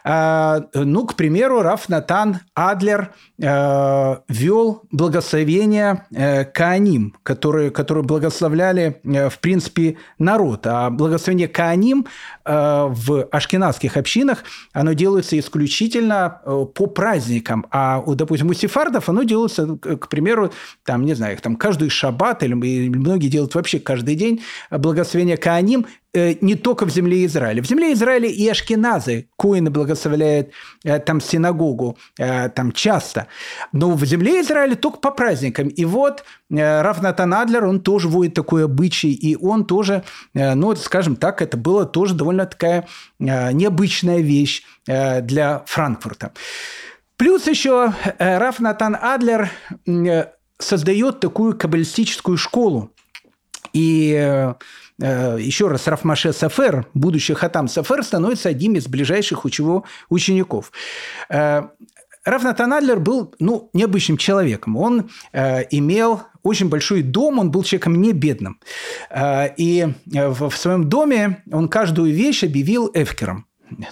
A: Ну, к примеру, Раф Натан Адлер вел благословение Кааним, которые, которые благословляли, в принципе, народ. А благословение Кааним э, в ашкенадских общинах, оно делается исключительно э, по праздникам. А, допустим, у сефардов оно делается, к примеру, там, не знаю, там каждый шаббат, или многие делают вообще каждый день благословение Кааним, Э, не только в земле Израиля. В земле Израиля и ашкеназы коины благословляют э, там синагогу э, там часто. Но в земле Израиля только по праздникам. И вот Рафнатан Адлер, он тоже вводит такой обычай, и он тоже, ну, скажем так, это было тоже довольно такая необычная вещь для Франкфурта. Плюс еще Рафнатан Адлер создает такую каббалистическую школу. И Э, еще раз, Рафмаше Сафер, будущий Хатам Сафер, становится одним из ближайших его учеников. Э, Раф Натан был ну, необычным человеком. Он э, имел очень большой дом, он был человеком не бедным. Э, и в, в своем доме он каждую вещь объявил эфкером.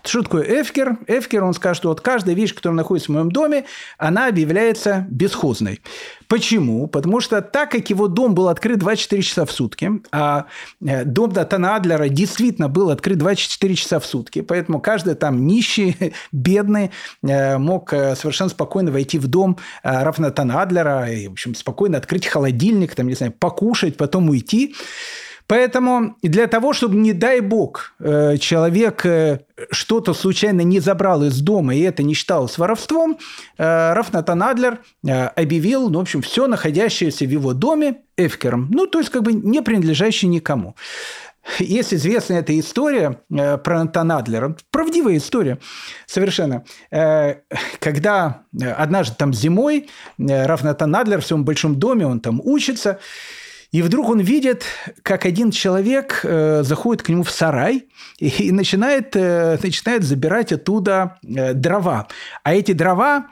A: Что такое эфкер? Эфкер, он скажет, что вот каждая вещь, которая находится в моем доме, она объявляется бесхозной. Почему? Потому что так как его дом был открыт 24 часа в сутки, а э, дом Датана Адлера действительно был открыт 24 часа в сутки, поэтому каждый там нищий, бедный э, мог э, совершенно спокойно войти в дом Рафнатана Адлера и, в общем, спокойно открыть холодильник, там, не знаю, покушать, потом уйти. Поэтому для того, чтобы, не дай бог, э, человек э, что-то случайно не забрал из дома, и это не считалось воровством, э, Рафнатан Адлер объявил, ну, в общем, все находящееся в его доме эфкером. Ну, то есть, как бы не принадлежащее никому. Есть известная эта история про Натана Адлера. Правдивая история совершенно. Когда однажды там зимой Раф Натан Адлер в своем большом доме, он там учится, и вдруг он видит, как один человек э, заходит к нему в сарай и, и начинает, э, начинает забирать оттуда э, дрова. А эти дрова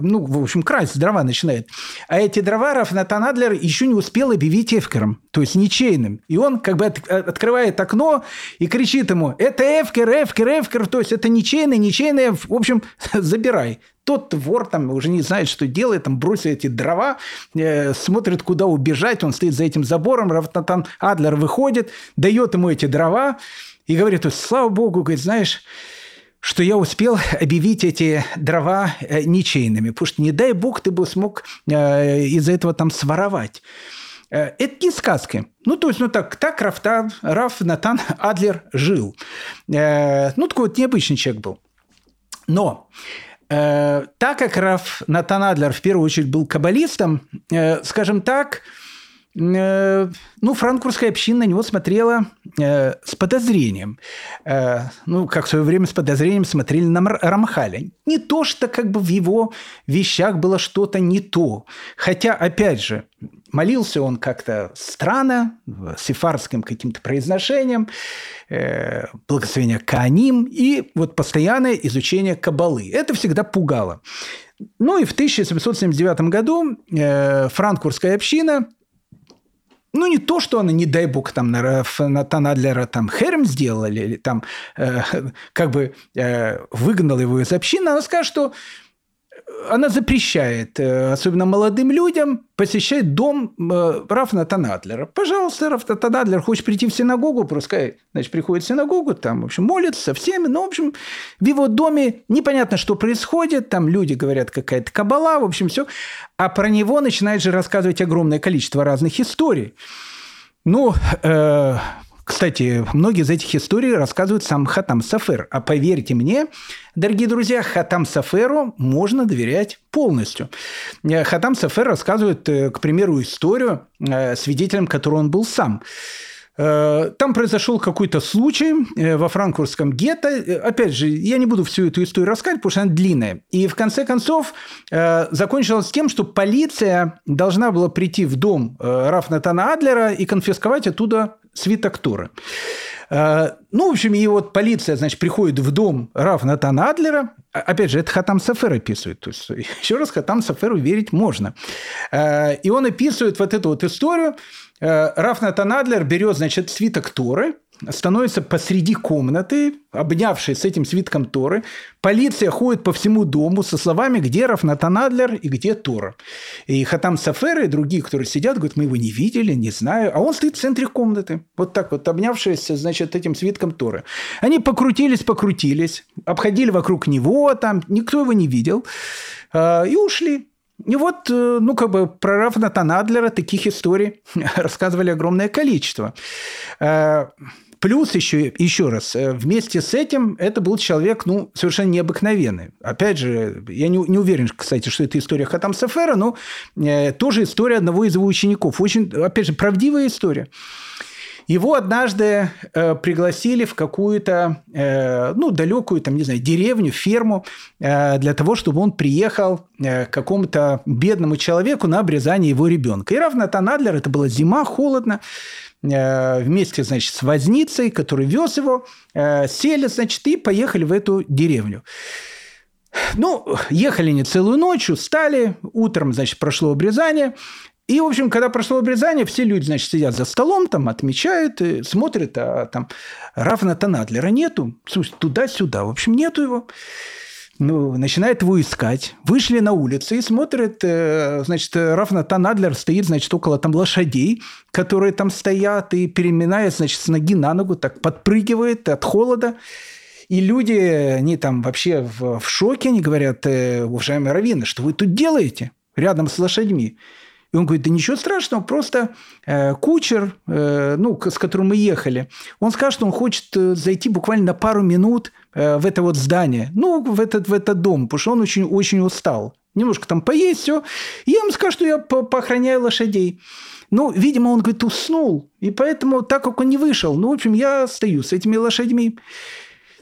A: ну, в общем, красть дрова начинает. А эти дрова Рафнатан Адлер еще не успел объявить эфкером, то есть ничейным. И он как бы от, открывает окно и кричит ему, это эфкер, эфкер, эфкер, то есть это ничейный, ничейный, в общем, забирай. Тот вор там уже не знает, что делает, там бросил эти дрова, э, смотрит, куда убежать, он стоит за этим забором, Рафнатан Адлер выходит, дает ему эти дрова и говорит, слава богу, говорит, знаешь, что я успел объявить эти дрова э, ничейными, потому что, не дай бог, ты бы смог э, из-за этого там своровать. Э, это не сказки. Ну, то есть, ну так, так Рафтан, Раф Натан Адлер жил. Ну, такой вот необычный человек был. Но так как Раф Натан Адлер в первую очередь был каббалистом, скажем так, ну, франкфуртская община на него смотрела э, с подозрением. Э, ну, как в свое время с подозрением смотрели на Рамхаля. Не то, что как бы в его вещах было что-то не то. Хотя, опять же, молился он как-то странно, сефарским каким-то произношением, э, благословение Кааним и вот постоянное изучение Кабалы. Это всегда пугало. Ну и в 1779 году э, франкфуртская община ну, не то, что она, не дай бог, там, на Натан Адлера там херем сделали, или там э, как бы э, выгнала его из общины, она скажет, что она запрещает, э, особенно молодым людям, посещать дом э, Рафна Танадлера. Пожалуйста, Раф Танадлер хочет прийти в синагогу, пускай, значит, приходит в синагогу, там, в общем, молится со всеми, но, в общем, в его доме непонятно, что происходит, там люди говорят, какая-то кабала, в общем, все. А про него начинает же рассказывать огромное количество разных историй. Ну, э, кстати, многие из этих историй рассказывает сам Хатам Сафер. А поверьте мне, дорогие друзья, Хатам Саферу можно доверять полностью. Э, Хатам Сафер рассказывает, э, к примеру, историю, э, свидетелем которой он был сам. Там произошел какой-то случай во франкфуртском гетто. Опять же, я не буду всю эту историю рассказывать, потому что она длинная. И в конце концов закончилось тем, что полиция должна была прийти в дом Рафнатана Адлера и конфисковать оттуда свиток Торы. Э, ну, в общем, и вот полиция, значит, приходит в дом Раф Натана Адлера. Опять же, это Хатам Сафер описывает. То есть, еще раз, Хатам Саферу верить можно. Э, и он описывает вот эту вот историю. Э, Раф Натан Адлер берет, значит, свиток Торы – становится посреди комнаты, обнявшись с этим свитком Торы. Полиция ходит по всему дому со словами, где Рафнатан Адлер и где Тора. И Хатам Сафер и другие, которые сидят, говорят, мы его не видели, не знаю. А он стоит в центре комнаты, вот так вот, обнявшись, значит, этим свитком Торы. Они покрутились, покрутились, обходили вокруг него, там никто его не видел, а, и ушли. И вот, э, ну, как бы про Рафнатана Адлера таких историй рассказывали огромное количество. А, Плюс еще, еще раз, э, вместе с этим это был человек, ну, совершенно необыкновенный. Опять же, я не, не уверен, кстати, что это история Хатам Сафера, но э, тоже история одного из его учеников. Очень, опять же, правдивая история. Его однажды э, пригласили в какую-то, э, ну, далекую, там, не знаю, деревню, ферму, э, для того, чтобы он приехал э, к какому-то бедному человеку на обрезание его ребенка. И равно Танадлер, это была зима, холодно, Э, вместе, значит, с возницей, который вез его, э, сели, значит, и поехали в эту деревню. Ну, ехали не целую ночь, устали, утром, значит, прошло обрезание, и, в общем, когда прошло обрезание, все люди, значит, сидят за столом, там, отмечают, смотрят, а там Равна Танадлера нету. Слушай, туда-сюда. В общем, нету его ну, начинает его искать. Вышли на улицу и смотрят, э, значит, Рафна Танадлер стоит, значит, около там лошадей, которые там стоят, и переминает, значит, с ноги на ногу, так подпрыгивает от холода. И люди, они там вообще в, в шоке, они говорят, э, уважаемые раввины, что вы тут делаете рядом с лошадьми? И он говорит, да ничего страшного, просто э, кучер, э, ну, с которым мы ехали, он скажет, что он хочет э, зайти буквально на пару минут э, в это вот здание, ну, в этот, в этот дом, потому что он очень, очень устал. Немножко там поесть, все. И я ему скажу, что я поохраняю лошадей. Ну, видимо, он, говорит, уснул. И поэтому, так как он не вышел, ну, в общем, я стою с этими лошадьми.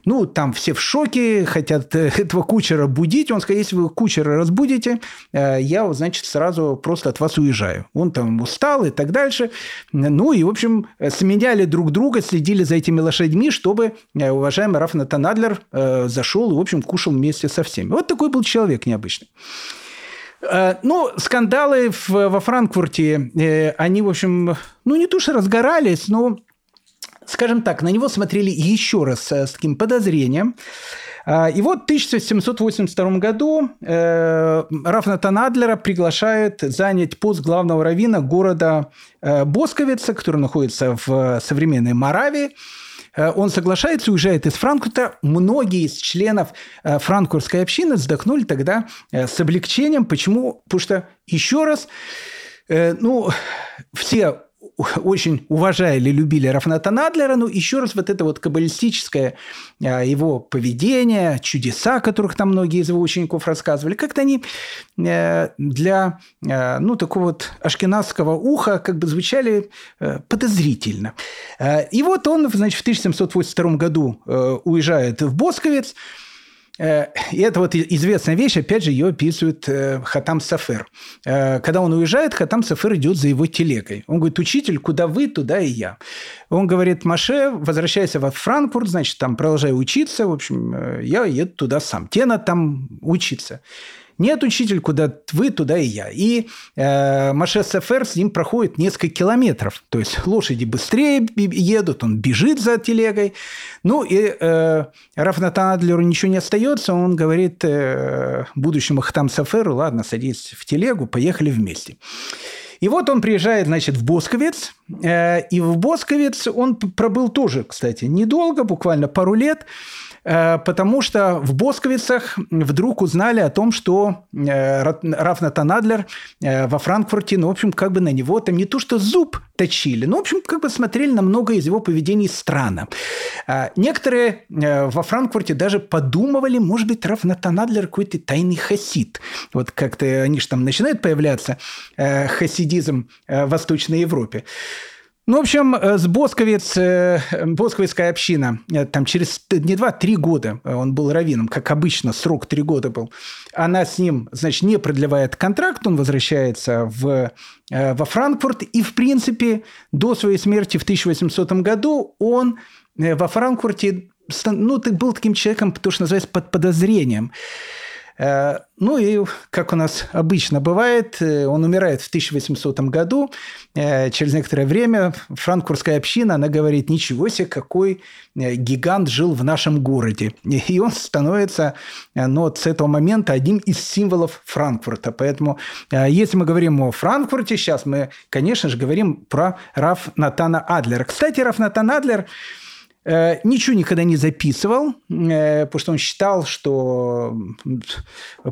A: Ну, там все в шоке, хотят этого кучера будить. Он сказал, если вы кучера разбудите, я, значит, сразу просто от вас уезжаю. Он там устал и так дальше. Ну, и, в общем, сменяли друг друга, следили за этими лошадьми, чтобы уважаемый Раф Натанадлер зашел и, в общем, кушал вместе со всеми. Вот такой был человек необычный. Э, ну, скандалы во Франкфурте, э, они, в общем, ну, не то что разгорались, но, скажем так, на него смотрели еще раз э, с таким подозрением. И вот в 1782 году Рафната Адлера приглашают занять пост главного равина города Босковица, который находится в современной Моравии. Э, он соглашается, уезжает из Франкфурта. Многие из членов э, франкфуртской общины вздохнули тогда э, с облегчением. Почему? Потому что, еще раз, ну, все очень уважали, любили Рафната Надлера, но еще раз вот это вот каббалистическое а, его поведение, чудеса, которых там многие из его учеников рассказывали, как-то они э, для, э, ну, такого вот ашкенадского уха как бы звучали э, подозрительно. И вот он, значит, в 1782 году уезжает в Босковец, и это вот известная вещь, опять же, ее описывает э, Хатам Сафер. Э, когда он уезжает, Хатам Сафер идет за его телегой. Он говорит, учитель, куда вы, туда и я. Он говорит, Маше, возвращайся в Франкфурт, значит, там продолжай учиться. В общем, я еду туда сам. Тебе надо там учиться. Нет, учитель, куда вы, туда и я. И э, Маше Сафер с ним проходит несколько километров. То есть лошади быстрее едут, он бежит за телегой. Ну и э, Рафнатан Адлеру ничего не остается. Он говорит э, будущему Хатам Саферу, ладно, садись в телегу, поехали вместе. И вот он приезжает, значит, в Босковец, и в Босковец он пробыл тоже, кстати, недолго, буквально пару лет. Э, потому что в Босковицах вдруг узнали о том, что э, Раф Натанадлер э, во Франкфурте, ну, в общем, как бы на него там не то что зуб точили, но, в общем, как бы смотрели на многое из его поведений странно. Некоторые во Франкфурте даже подумывали, может быть, Раф Натанадлер какой-то тайный хасид. Вот как-то они же там начинают появляться, хасидизм в Восточной Европе. Ну, в общем, э, с Босковец, э, Босковецкая община, э, там через не два, три года он был раввином, как обычно, срок три года был. Она с ним, значит, не продлевает контракт, он возвращается в, во Франкфурт, и, в принципе, до своей смерти в 1800 году он во Франкфурте ну, ты был таким человеком, то, что называется, под подозрением. Э, ну и, как у нас обычно бывает, э, он умирает в 1800 году. Э, через некоторое время франкфуртская община, она говорит, ничего себе, какой гигант жил в нашем городе. И он становится ну, вот с этого момента одним из символов Франкфурта. Поэтому, если мы говорим о Франкфурте, сейчас мы, конечно же, говорим про Раф Натана Адлера. Кстати, Раф Натан Адлер – ничего никогда не записывал, э, потому что он считал, что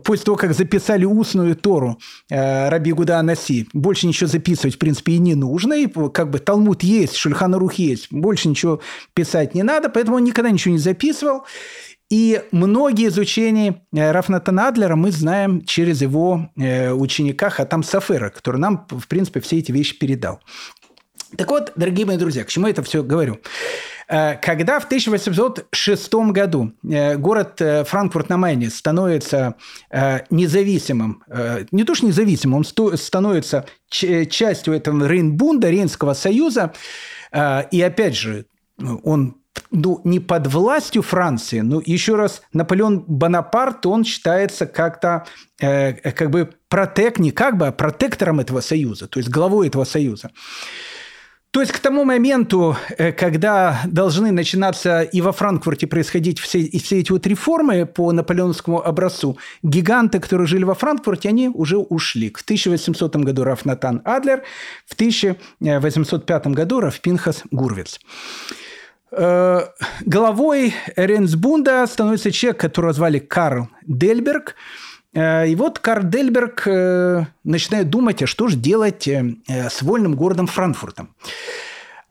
A: после того, как записали устную Тору э, Раби Гуда Анаси, больше ничего записывать, в принципе, и не нужно. И как бы Талмуд есть, Шульханарух есть, больше ничего писать не надо, поэтому он никогда ничего не записывал. И многие из учений Рафнатана Адлера мы знаем через его ученика Хатам Сафера, который нам, в принципе, все эти вещи передал. Так вот, дорогие мои друзья, к чему я это все говорю? Э, когда в 1806 году э, город э, Франкфурт на Майне становится независимым, не то что независимым, он становится частью этого Рейнбунда, Рейнского союза, и опять же, он ну, не под властью Франции, но еще раз, Наполеон Бонапарт, он считается как-то как бы протек, не как бы, а протектором этого союза, то есть главой этого союза. То есть к тому моменту, э, когда должны начинаться и во Франкфурте происходить все, все эти вот реформы по наполеоновскому образцу, гиганты, которые жили во Франкфурте, они уже ушли. В 1800 году Раф Натан Адлер, в 1805 году Раф Пинхас Гурвиц. Э, главой Ренсбунда становится человек, которого звали Карл Дельберг – и вот Карл Дельберг э, начинает думать, а что же делать э, с вольным городом Франкфуртом.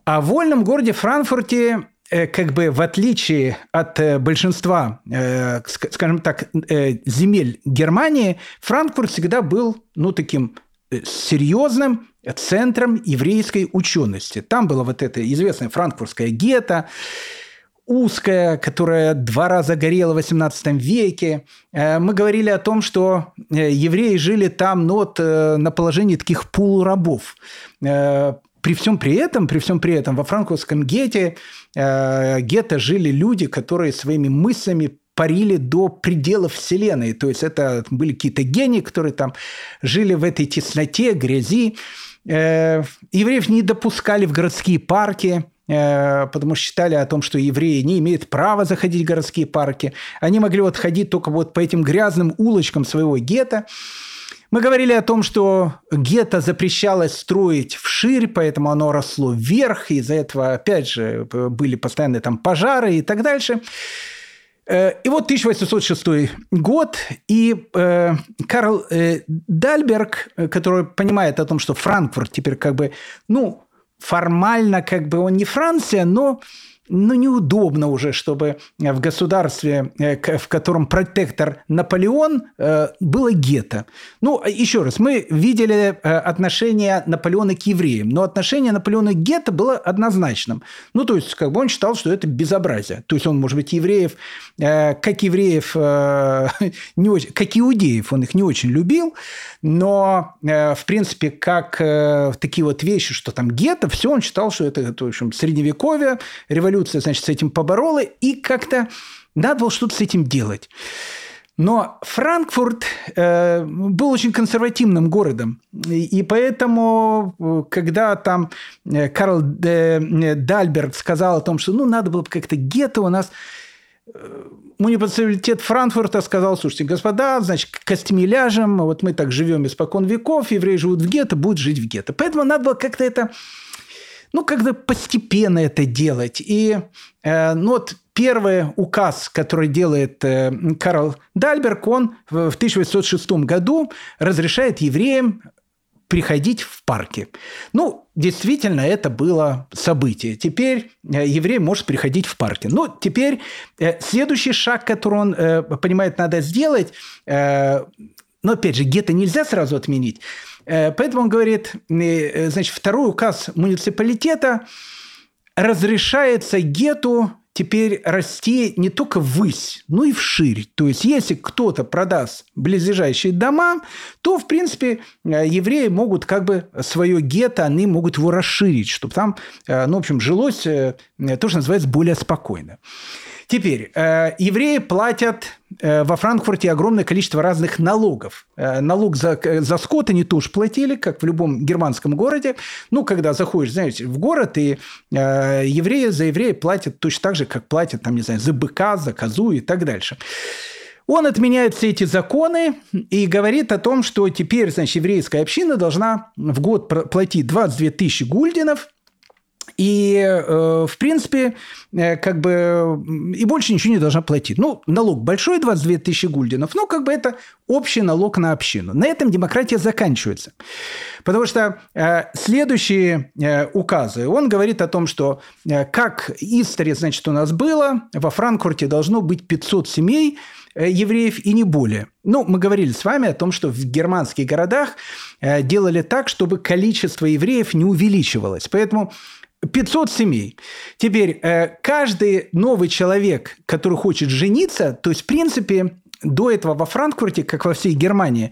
A: А в вольном городе Франкфурте как бы в отличие от большинства, скажем так, земель Германии, Франкфурт всегда был, ну, таким серьезным центром еврейской учености. Там было вот это известное франкфуртское гетто, узкая, которая два раза горела в XVIII веке. Э, мы говорили о том, что э, евреи жили там ну, вот, на положении таких полурабов. При всем при этом, при всем при этом, во франковском гетте, гетто жили люди, которые своими мыслями парили до пределов Вселенной. То есть это были какие-то гении, которые там жили в этой тесноте, грязи. Евреев не допускали в городские парки, Э, потому что считали о том, что евреи не имеют права заходить в городские парки. Они могли вот ходить только вот по этим грязным улочкам своего гетто. Мы говорили о том, что гетто запрещалось строить вширь, поэтому оно росло вверх, из-за этого, опять же, были постоянные там пожары и так дальше. Э, и вот 1806 год, и э, Карл э, Дальберг, который понимает о том, что Франкфурт теперь как бы, ну, формально как бы он не Франция, но ну, неудобно уже, чтобы в государстве, э, в котором протектор Наполеон, э, было гетто. Ну, еще раз, мы видели э, отношение Наполеона к евреям, но отношение Наполеона к гетто было однозначным. Ну, то есть, как бы он считал, что это безобразие. То есть, он, может быть, евреев, как евреев, не очень, как иудеев, он их не очень любил, но, в принципе, как такие вот вещи, что там гетто, все он считал, что это в общем, средневековье, революция революция, значит, с этим поборола, и как-то надо было что-то с этим делать. Но Франкфурт э, был очень консервативным городом. И, и поэтому, э, когда там э, Карл э, Дальберг сказал о том, что ну, надо было бы как-то гетто у нас, муниципалитет Франкфурта сказал, слушайте, господа, значит, костями ляжем, вот мы так живем испокон веков, евреи живут в гетто, будут жить в гетто. Поэтому надо было как-то это ну, как-то постепенно это делать. И э, ну, вот первый указ, который делает э, Карл Дальберг, он в 1806 году разрешает евреям приходить в парки. Ну, действительно, это было событие. Теперь э, еврей может приходить в парки. Ну, теперь э, следующий шаг, который он э, понимает, надо сделать, э, но опять же, гетто нельзя сразу отменить. Э, поэтому он говорит, э, значит, второй указ муниципалитета разрешается гету теперь расти не только ввысь, но и вширь. То есть, если кто-то продаст близлежащие дома, то, в принципе, э, евреи могут как бы свое гетто, они могут его расширить, чтобы там, ну, в общем, жилось то, что называется, более спокойно. Теперь, э, евреи платят э, во Франкфурте огромное количество разных налогов. Э, налог за, за скот они тоже платили, как в любом германском городе. Ну, когда заходишь, знаете, в город, и э, евреи за евреи платят точно так же, как платят, там, не знаю, за быка, за козу и так дальше. Он отменяет все эти законы и говорит о том, что теперь, значит, еврейская община должна в год платить 22 тысячи гульденов – и, э, в принципе, э, как бы и больше ничего не должна платить. Ну, налог большой, 22 тысячи гульденов, но как бы это общий налог на общину. На этом демократия заканчивается. Потому что э, следующие э, указы, он говорит о том, что э, как история, значит, у нас было, во Франкфурте должно быть 500 семей, э, евреев и не более. Ну, мы говорили с вами о том, что в германских городах э, делали так, чтобы количество евреев не увеличивалось. Поэтому 500 семей. Теперь э, каждый новый человек, который хочет жениться, то есть, в принципе, до этого во Франкфурте, как во всей Германии,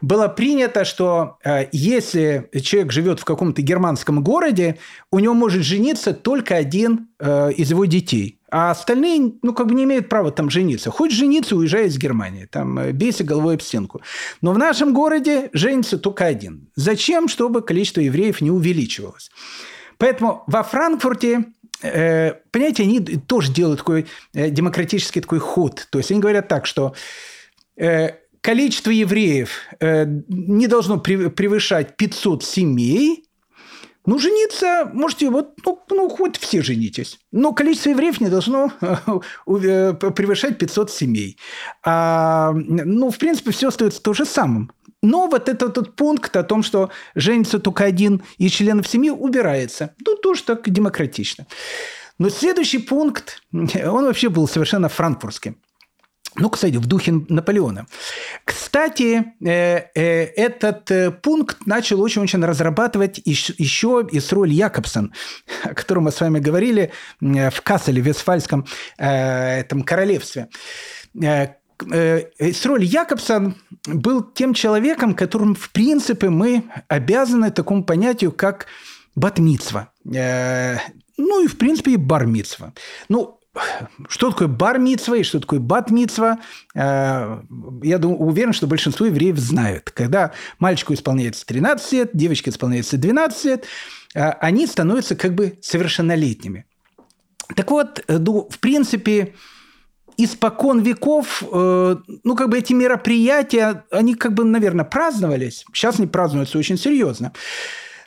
A: было принято, что э, если человек живет в каком-то германском городе, у него может жениться только один э, из его детей. А остальные, ну, как бы не имеют права там жениться. Хочешь жениться, уезжай из Германии. Там бейся головой об стенку. Но в нашем городе женится только один. Зачем? Чтобы количество евреев не увеличивалось. Поэтому во Франкфурте э, понимаете, они тоже делают такой э, демократический такой ход. То есть они говорят так, что э, количество евреев не должно превышать 500 семей, ну, жениться можете, вот, ну, ну, хоть все женитесь. Но количество евреев не должно превышать 500 семей. А, ну, в принципе, все остается то же самым. Но вот этот, этот пункт о том, что женится только один из членов семьи, убирается. Ну, тоже так демократично. Но следующий пункт, он вообще был совершенно франкфуртским. Ну, кстати, в духе Наполеона. Кстати, э, э, этот э, пункт начал очень-очень разрабатывать еще и с роль Якобсон, о котором мы с вами говорили в Касселе, в Вестфальском этом королевстве. Сроль Якобсон был тем человеком, которым, в принципе, мы обязаны такому понятию, как батмицва. Ну и, в принципе, и бармицва. Ну, что такое бар и что такое бат э, я думаю, уверен, что большинство евреев знают. Когда мальчику исполняется 13 лет, девочке исполняется 12 лет, э, они становятся как бы совершеннолетними. Так вот, э, ну, в принципе, испокон веков, ну, как бы эти мероприятия, они как бы, наверное, праздновались. Сейчас они празднуются очень серьезно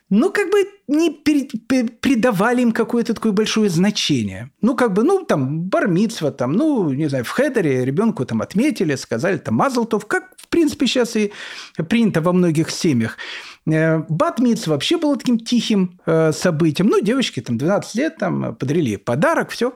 A: ну, как бы не придавали им какое-то такое большое значение. Ну, как бы, ну, там, бармитсва, там, ну, не знаю, в хедере ребенку там отметили, сказали, там, мазлтов, как, в принципе, сейчас и принято во многих семьях. Э, Батмитс вообще было таким тихим э, событием. Ну, девочки там 12 лет там подарили подарок, все.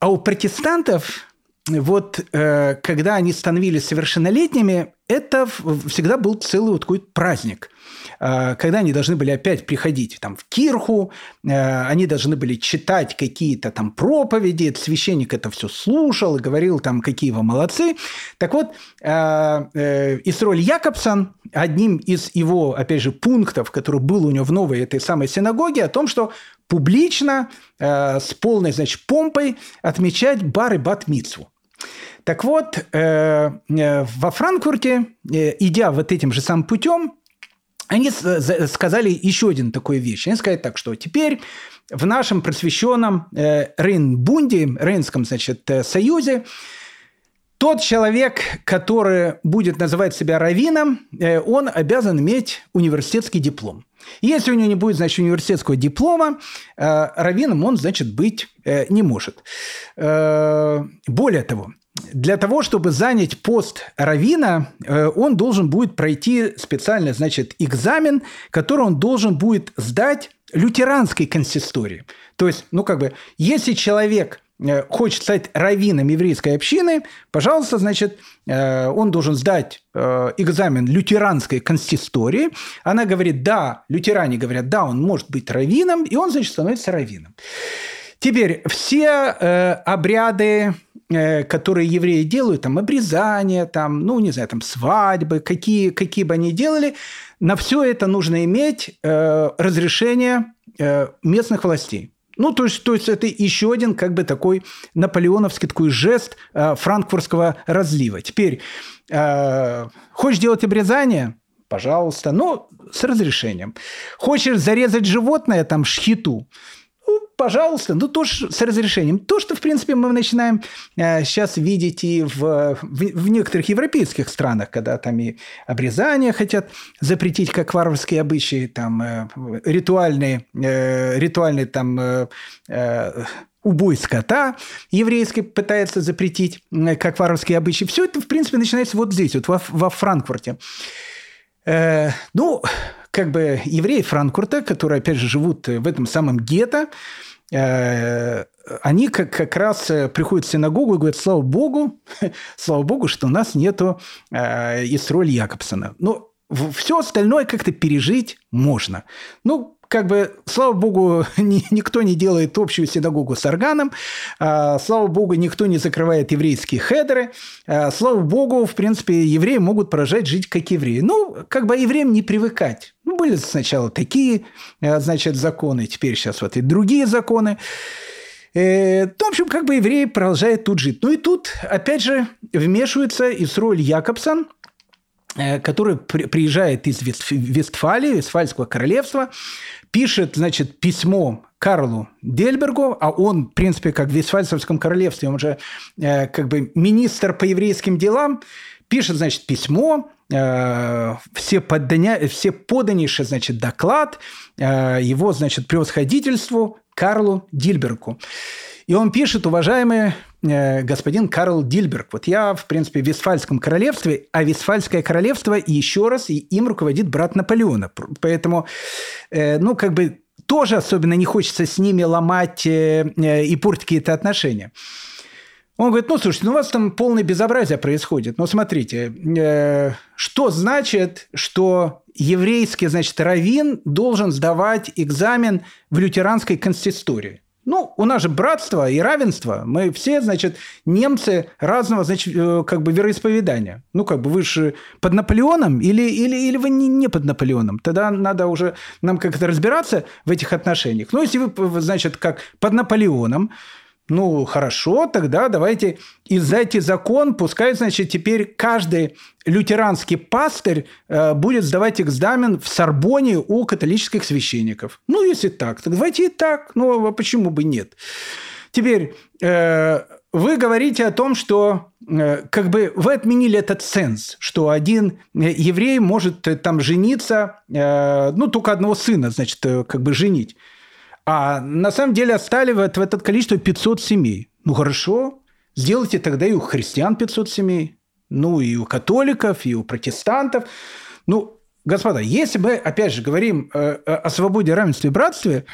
A: А у протестантов вот э, когда они становились совершеннолетними, это всегда был целый вот такой праздник – когда они должны были опять приходить там, в кирху, э, они должны были читать какие-то там проповеди, священник это все слушал говорил там, какие вы молодцы. Так вот, э, Исроль Якобсон, одним из его, опять же, пунктов, который был у него в новой этой самой синагоге, о том, что публично, с полной, значит, помпой отмечать бар и бат -мицву. Так вот, во Франкфурте, идя вот этим же самым путем, они сказали еще один такой вещь. Они сказали так, что теперь в нашем просвещенном э, Рейнбунде, Рейнском, значит, э, союзе, тот человек, который будет называть себя раввином, э, он обязан иметь университетский диплом. Если у него не будет, значит, университетского диплома, раввином он, значит, быть не может. Более того, для того, чтобы занять пост равина, э, он должен будет пройти специальный, значит, экзамен, который он должен будет сдать лютеранской консистории. То есть, ну, как бы, если человек э, хочет стать раввином еврейской общины, пожалуйста, значит, э, он должен сдать экзамен лютеранской консистории. Она говорит, да, лютеране говорят, да, он может быть раввином, и он, значит, становится раввином. Теперь все обряды, которые евреи делают, там обрезание, там, ну, не знаю, там свадьбы, какие, какие бы они делали, на все это нужно иметь э, разрешение э, местных властей. Ну, то есть, то есть это еще один как бы такой наполеоновский такой жест э, франкфуртского разлива. Теперь, э, хочешь делать обрезание? Пожалуйста, но с разрешением. Хочешь зарезать животное, там, шхиту – пожалуйста, ну тоже с разрешением. То, что, в принципе, мы начинаем э, сейчас видеть и в, в, в некоторых европейских странах, когда там и обрезание хотят запретить, как варварские обычаи, там э, ритуальные, э, ритуальные там э, э, убой скота еврейский пытается запретить, как варварские обычаи. Все это, в принципе, начинается вот здесь, вот во, во Франкфурте. Э, ну, как бы евреи Франкфурта, которые, опять же, живут в этом самом гетто, они как, как раз э, приходят в синагогу и говорят, слава Богу, слава Богу, что у нас нету э, Исроли Якобсона. Но все остальное как-то пережить можно. Ну, как бы, слава богу, ни, никто не делает общую синагогу с органом, а, слава богу, никто не закрывает еврейские хедеры, а, слава богу, в принципе, евреи могут продолжать жить как евреи. Ну, как бы евреям не привыкать. Ну, были сначала такие, а, значит, законы, теперь сейчас вот и другие законы. Э, в общем, как бы евреи продолжают тут жить. Ну и тут, опять же, вмешивается Исроль Якобсон, э, который приезжает из Вестфалии, Вестфальского королевства, пишет, значит, письмо Карлу Дельбергу, а он, в принципе, как в Вестфальском королевстве, он же э, как бы министр по еврейским делам, пишет, значит, письмо, э, все, подданя, все поданнейший, значит, доклад э, его, значит, превосходительству Карлу Дильбергу. И он пишет, уважаемый э, господин Карл Дильберг, вот я, в принципе, в Вестфальском королевстве, а Вестфальское королевство еще раз, и им руководит брат Наполеона. Поэтому, э, ну, как бы тоже особенно не хочется с ними ломать э, и портить какие-то отношения. Он говорит, ну, слушайте, ну, у вас там полное безобразие происходит. Ну, смотрите, э, что значит, что еврейский, значит, раввин должен сдавать экзамен в лютеранской консистории? Ну, у нас же братство и равенство. Мы все, значит, немцы разного, значит, э, как бы вероисповедания. Ну, как бы вы же под Наполеоном или, или, или вы не, не под Наполеоном. Тогда надо уже нам как-то разбираться в этих отношениях. Ну, если вы, значит, как под Наполеоном, ну, хорошо, тогда давайте издайте закон, пускай, значит, теперь каждый лютеранский пастырь э, будет сдавать экзамен в Сорбоне у католических священников. Ну, если так, то давайте и так. Ну, а почему бы нет? Теперь э, вы говорите о том, что э, как бы вы отменили этот сенс, что один еврей может э, там жениться, э, ну, только одного сына, значит, э, как бы женить. А на самом деле оставили в, этот количество 500 семей. Ну хорошо, сделайте тогда и у христиан 500 семей, ну и у католиков, и у протестантов. Ну, господа, если мы, опять же, говорим э, о свободе, равенстве и братстве,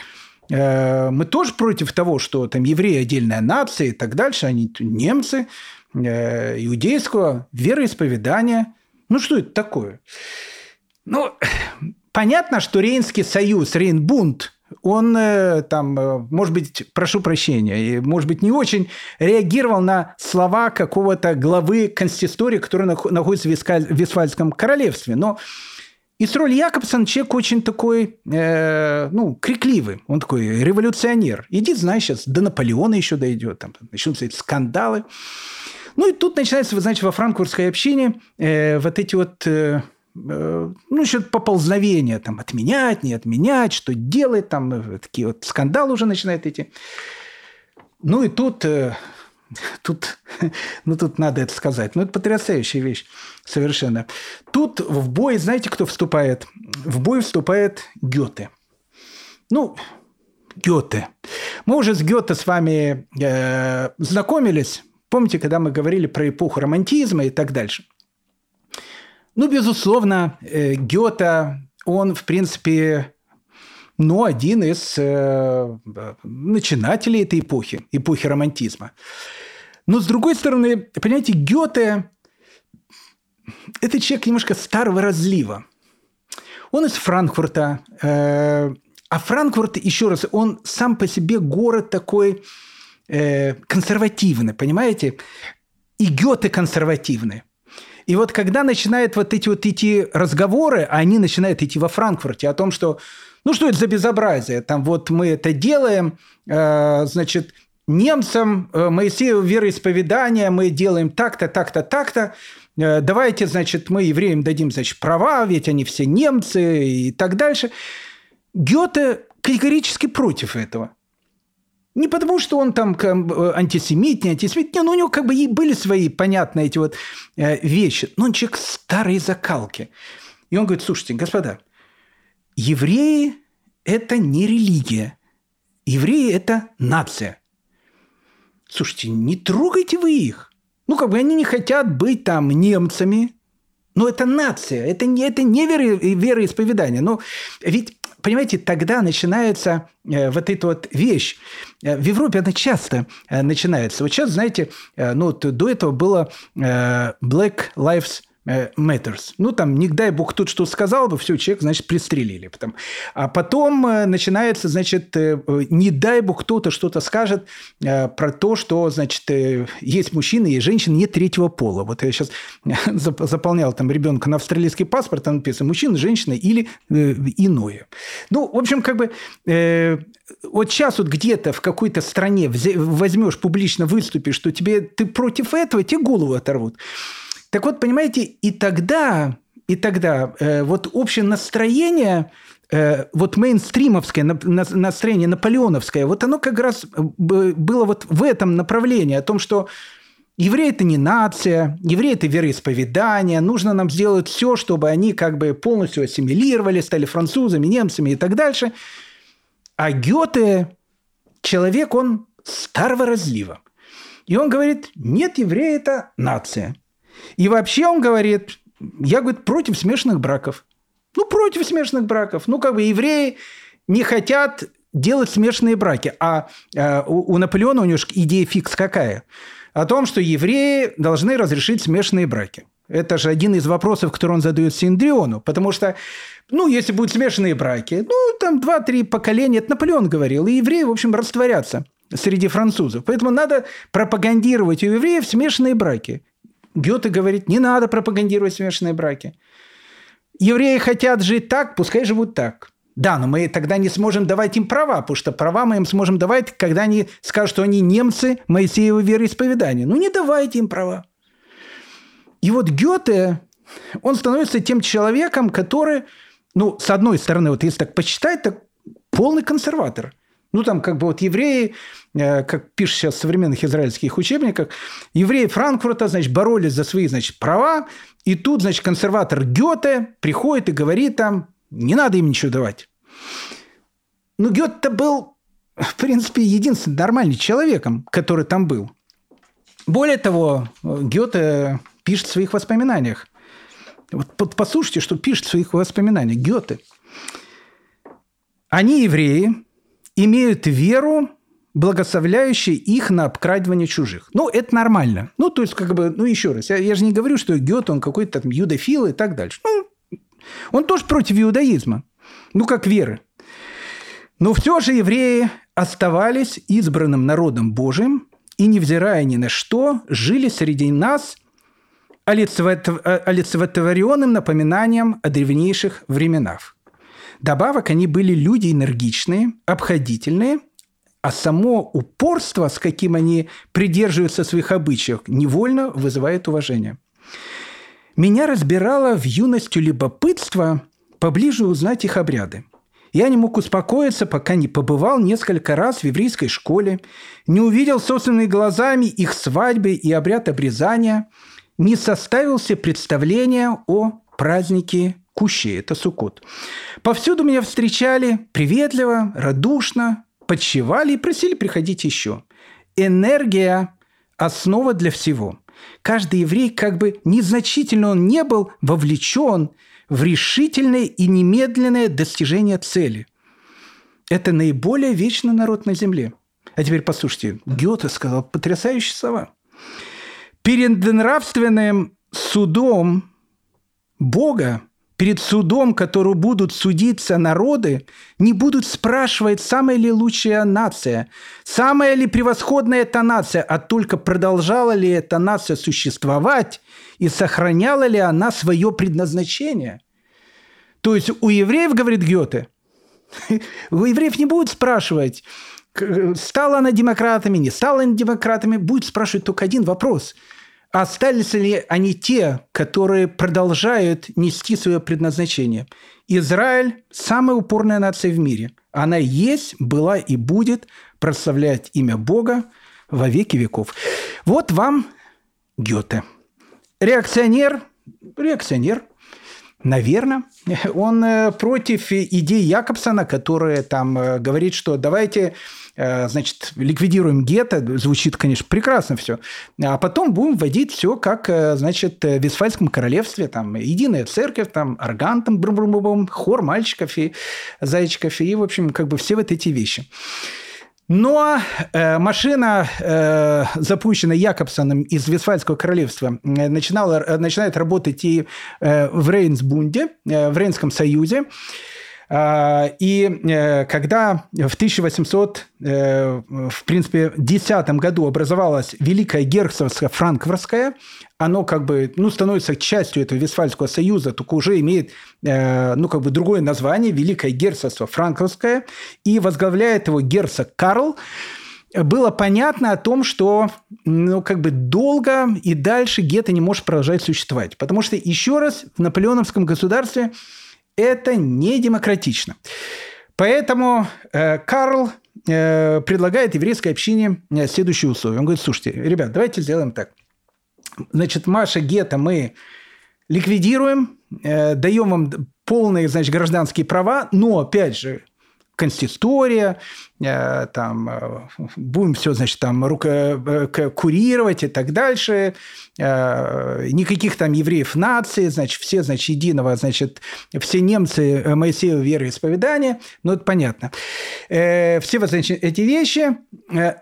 A: э, мы тоже против того, что там евреи отдельная нация и так дальше, они немцы, э, иудейского вероисповедания. Ну, что это такое? Ну, понятно, что Рейнский союз, Рейнбунд – он э, там, э, может быть, прошу прощения, может быть, не очень реагировал на слова какого-то главы консистории, который находится в Висфальском королевстве. Но Исроль Якобсон человек очень такой, э, ну, крикливый. Он такой революционер. Иди, знаешь, сейчас до Наполеона еще дойдет. Там начнутся эти скандалы. Ну, и тут начинается, вы знаете, во франкфуртской общине э, вот эти вот... Э, ну, еще поползновения, там, отменять, не отменять, что делать, там, э, такие вот скандалы уже начинают идти. Ну, и тут, э, тут, ну, тут надо это сказать. Ну, это потрясающая вещь совершенно. Тут в бой, знаете, кто вступает? В бой вступает Гёте. Ну, Гёте. Мы уже с Гёте с вами э, знакомились. Помните, когда мы говорили про эпоху романтизма и так дальше – ну, безусловно, э, Гёта, он, в принципе, ну, один из э, начинателей этой эпохи, эпохи романтизма. Но, с другой стороны, понимаете, Гёте – это человек немножко старого разлива. Он из Франкфурта, э, а Франкфурт, еще раз, он сам по себе город такой консервативный, понимаете? И Гёте консервативный. И вот когда начинают вот эти вот идти разговоры, а они начинают идти во Франкфурте о том, что ну что это за безобразие, там вот мы это делаем, э, значит, немцам, э, Моисею вероисповедания мы делаем так-то, так-то, так-то, э, давайте, значит, мы евреям дадим, значит, права, ведь они все немцы и так дальше. Гёте категорически против этого. Не потому, что он там э, антисемит, не антисемит. Не, ну, у него как бы и были свои понятные эти вот э, вещи. Но он человек старой закалки. И он говорит, слушайте, господа, евреи – это не религия. Евреи – это нация. Слушайте, не трогайте вы их. Ну, как бы они не хотят быть там немцами, но это нация, это не, это не веро, вероисповедание. Но ведь понимаете, тогда начинается э, вот эта вот вещь. Э, в Европе она часто э, начинается. Вот сейчас, знаете, ну, до этого было Black Lives matters. Ну, там, не дай бог тут что сказал бы, все, человек, значит, пристрелили. Потом. А потом э, начинается, значит, э, не дай бог кто-то что-то скажет про то, что, значит, есть мужчины, есть женщины, нет третьего пола. Вот я сейчас заполнял там ребенка на австралийский паспорт, там написано мужчина, женщина или иное. Ну, в общем, как бы вот сейчас вот где-то в какой-то стране возьмешь публично выступишь, что тебе ты против этого, тебе голову оторвут. Так вот, понимаете, и тогда, и тогда э, вот общее настроение, э, вот мейнстримовское настроение, наполеоновское, вот оно как раз было вот в этом направлении, о том, что евреи – это не нация, евреи – это вероисповедание, нужно нам сделать все, чтобы они как бы полностью ассимилировали, стали французами, немцами и так дальше. А Гёте – человек, он старого разлива. И он говорит, нет, евреи – это нация – и вообще он говорит, я, говорит, против смешанных браков. Ну, против смешанных браков. Ну, как бы евреи не хотят делать смешанные браки. А э, у, у Наполеона у него идея фикс какая? о том, что евреи должны разрешить смешанные браки. Это же один из вопросов, который он задает Синдриону, потому что, ну, если будут смешанные браки, ну, там два-три поколения, это Наполеон говорил, и евреи, в общем, растворятся среди французов. Поэтому надо пропагандировать у евреев смешанные браки. Гёте говорит, не надо пропагандировать смешанные браки. Евреи хотят жить так, пускай живут так. Да, но мы тогда не сможем давать им права, потому что права мы им сможем давать, когда они скажут, что они немцы Моисеева вероисповедания. Ну, не давайте им права. И вот Гёте, он становится тем человеком, который, ну, с одной стороны, вот если так почитать, так полный консерватор. Ну, там как бы вот евреи, э, как пишут сейчас в современных израильских учебниках, евреи Франкфурта, значит, боролись за свои, значит, права, и тут, значит, консерватор Гёте приходит и говорит там, не надо им ничего давать. Ну, Гёте был, в принципе, единственным нормальным человеком, который там был. Более того, Гёте пишет в своих воспоминаниях. Вот послушайте, что пишет в своих воспоминаниях Гёте. Они, евреи, имеют веру, благословляющую их на обкрадывание чужих. Ну, это нормально. Ну, то есть, как бы, ну, еще раз, я, я же не говорю, что Гёте, он какой-то там юдофил и так дальше. Ну, он тоже против иудаизма. Ну, как веры. Но все же евреи оставались избранным народом Божиим и, невзирая ни на что, жили среди нас – олицетворенным напоминанием о древнейших временах. Добавок, они были люди энергичные, обходительные, а само упорство, с каким они придерживаются своих обычаев, невольно вызывает уважение. Меня разбирало в юностью любопытство поближе узнать их обряды. Я не мог успокоиться, пока не побывал несколько раз в еврейской школе, не увидел собственными глазами их свадьбы и обряд обрезания – не составил себе представления о празднике Кущи, это Суккот. Повсюду меня встречали приветливо, радушно, подчевали и просили приходить еще. Энергия – основа для всего. Каждый еврей, как бы незначительно он не был, вовлечен в решительное и немедленное достижение цели. Это наиболее вечный народ на земле. А теперь послушайте, Гёте сказал потрясающие слова – перед нравственным судом Бога, перед судом, который будут судиться народы, не будут спрашивать, самая ли лучшая нация, самая ли превосходная эта нация, а только продолжала ли эта нация существовать и сохраняла ли она свое предназначение. То есть у евреев, говорит Гёте, у евреев не будут спрашивать, стала она демократами, не стала она демократами, будет спрашивать только один вопрос – Остались ли они те, которые продолжают нести свое предназначение? Израиль – самая упорная нация в мире. Она есть, была и будет прославлять имя Бога во веки веков. Вот вам Гёте. Реакционер, реакционер, наверное, он э, против идей Якобсона, которая там э, говорит, что давайте Э, значит, ликвидируем гетто, звучит, конечно, прекрасно все, а потом будем вводить все, как, значит, в Висфальском королевстве, там, единая церковь, там, орган, там, брум -брум -брум, хор мальчиков и зайчиков, и, в общем, как бы все вот эти вещи. Но э, машина, э, запущенная Якобсоном из Вестфальского королевства, э, начинала, начинает работать и э, в Рейнсбунде, э, в Рейнском союзе. А, и э, когда в 1800, э, в принципе, 10 году образовалась Великая Герцогство Франкфуртское, оно как бы ну, становится частью этого Вестфальского союза, только уже имеет э, ну, как бы другое название, Великое Герцогство Франкфуртское, и возглавляет его герцог Карл, было понятно о том, что ну, как бы долго и дальше гетто не может продолжать существовать. Потому что, еще раз, в наполеоновском государстве это не демократично. Поэтому э, Карл э, предлагает еврейской общине э, следующие условия. Он говорит, слушайте, ребят, давайте сделаем так. Значит, Маша Гетто мы ликвидируем, э, даем вам полные, значит, гражданские права, но, опять же, консистория, э, там, э, будем все, значит, там, руко, э, курировать и так дальше, никаких там евреев нации, значит, все, значит, единого, значит, все немцы Моисеева вероисповедания, ну, это понятно. Все, вот, значит, эти вещи,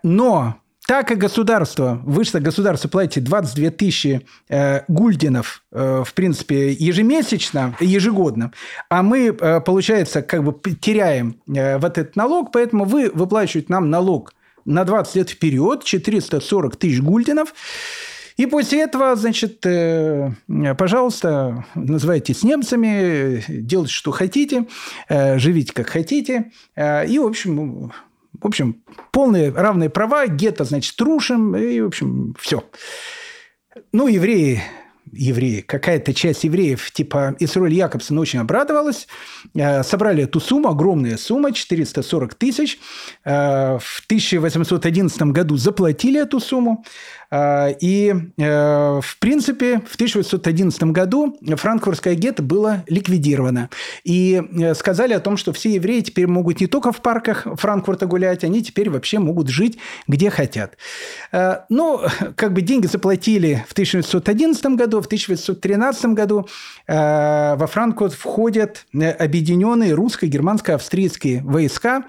A: но так как государство, вы что государство платите 22 тысячи э, гульденов, э, в принципе, ежемесячно, ежегодно, а мы, э, получается, как бы теряем э, вот этот налог, поэтому вы выплачиваете нам налог на 20 лет вперед, 440 тысяч гульденов, и после этого, значит, э, пожалуйста, называйтесь немцами, делайте, что хотите, э, живите, как хотите. Э, и, в общем, в общем, полные равные права, гетто, значит, трушим, и, в общем, все. Ну, евреи евреи, какая-то часть евреев, типа Исроль Якобсон, очень обрадовалась. Э, собрали эту сумму, огромная сумма, 440 тысяч. Э, в 1811 году заплатили эту сумму. Э, и, в принципе, в 1811 году франкфуртское гетто было ликвидировано. И сказали о том, что все евреи теперь могут не только в парках Франкфурта гулять, они теперь вообще могут жить где хотят. Ну, как бы деньги заплатили в 1911 году, в 1813 году э, во Франкфурт входят э, объединенные русско-германско-австрийские войска.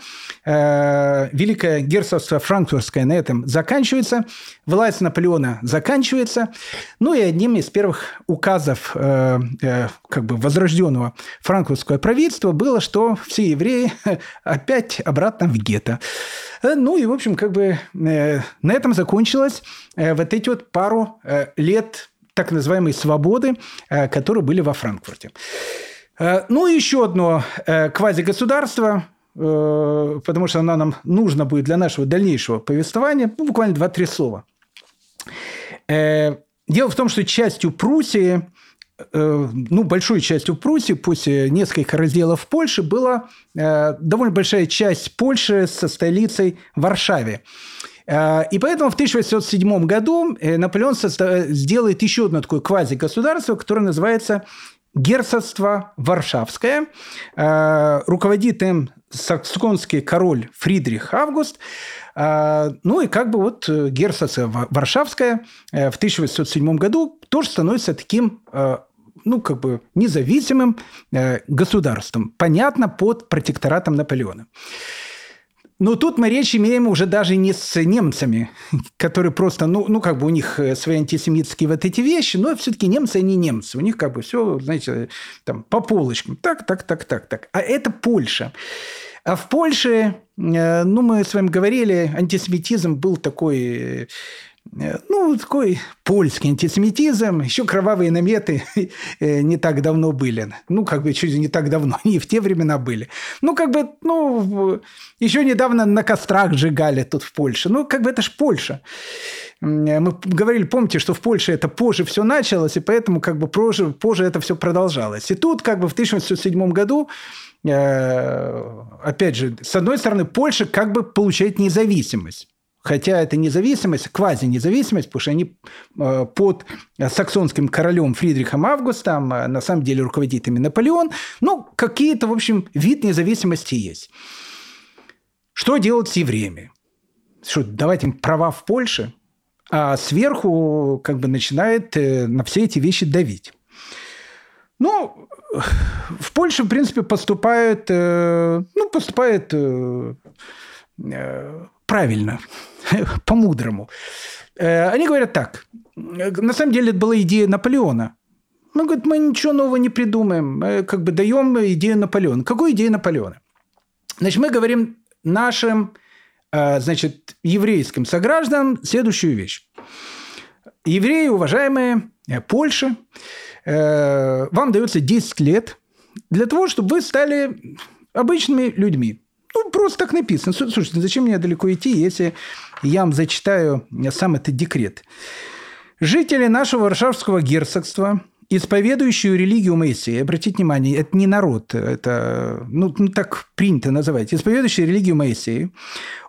A: Э, Великое герцогство франкфуртское на этом заканчивается. Власть Наполеона заканчивается. Ну и одним из первых указов как бы возрожденного франкфуртского правительства было, что все евреи опять обратно в гетто. Ну и, в общем, как бы на этом закончилось вот эти вот пару лет так называемой свободы, э, которые были во Франкфурте. Э, ну и еще одно э, квазигосударство, потому что оно нам нужно будет для нашего дальнейшего повествования, ну, буквально два-три слова. Дело в том, что частью Пруссии, ну, большой частью Пруссии после нескольких разделов Польши была довольно большая часть Польши со столицей Варшаве. Э, и поэтому в 1807 году э, Наполеон сделает еще одно такое квази-государство, которое называется Герцогство Варшавское. Э, руководит им саксонский король Фридрих Август. Ну и как бы вот герцогство Варшавское в 1807 году тоже становится таким ну, как бы независимым государством, понятно, под протекторатом Наполеона. Но тут мы речь имеем уже даже не с немцами, которые просто, ну, ну как бы у них э, свои антисемитские вот эти вещи, но все-таки немцы, они немцы. У них как бы все, знаете, там по полочкам. Так, так, так, так, так. А это Польша. А в Польше, э, ну, мы с вами говорили, антисемитизм был такой Э, ну, такой польский антисемитизм, еще кровавые наметы э, не так давно были. Ну, как бы чуть не так давно, не в те времена были. Ну, как бы, ну, еще недавно на кострах сжигали тут в Польше. Ну, как бы это ж Польша. Мы говорили, помните, что в Польше это позже все началось, и поэтому как бы позже, позже это все продолжалось. И тут как бы в 1907 году э, опять же, с одной стороны, Польша как бы получает независимость. Хотя это независимость, квази-независимость, потому что они э, под саксонским королем Фридрихом Августом, э, на самом деле руководит ими Наполеон. Ну, какие-то, в общем, вид независимости есть. Что делать с евреями? Что, давать им права в Польше? А сверху как бы начинает э, на все эти вещи давить. Ну, в Польше, в принципе, поступает, ну, поступает правильно, по-мудрому. Э, они говорят так. На самом деле это была идея Наполеона. Мы говорят, мы ничего нового не придумаем. Мы как бы даем идею Наполеона. Какую идею Наполеона? Значит, мы говорим нашим, э, значит, еврейским согражданам следующую вещь. Евреи, уважаемые, э, вам дается 10 лет для того, чтобы вы стали обычными людьми. Ну, просто так написано. Слушайте, зачем мне далеко идти, если я вам зачитаю сам этот декрет. Жители нашего Варшавского герцогства, исповедующую религию Моисея, обратите внимание, это не народ, это, ну, ну так принято называть, исповедующие религию Моисея,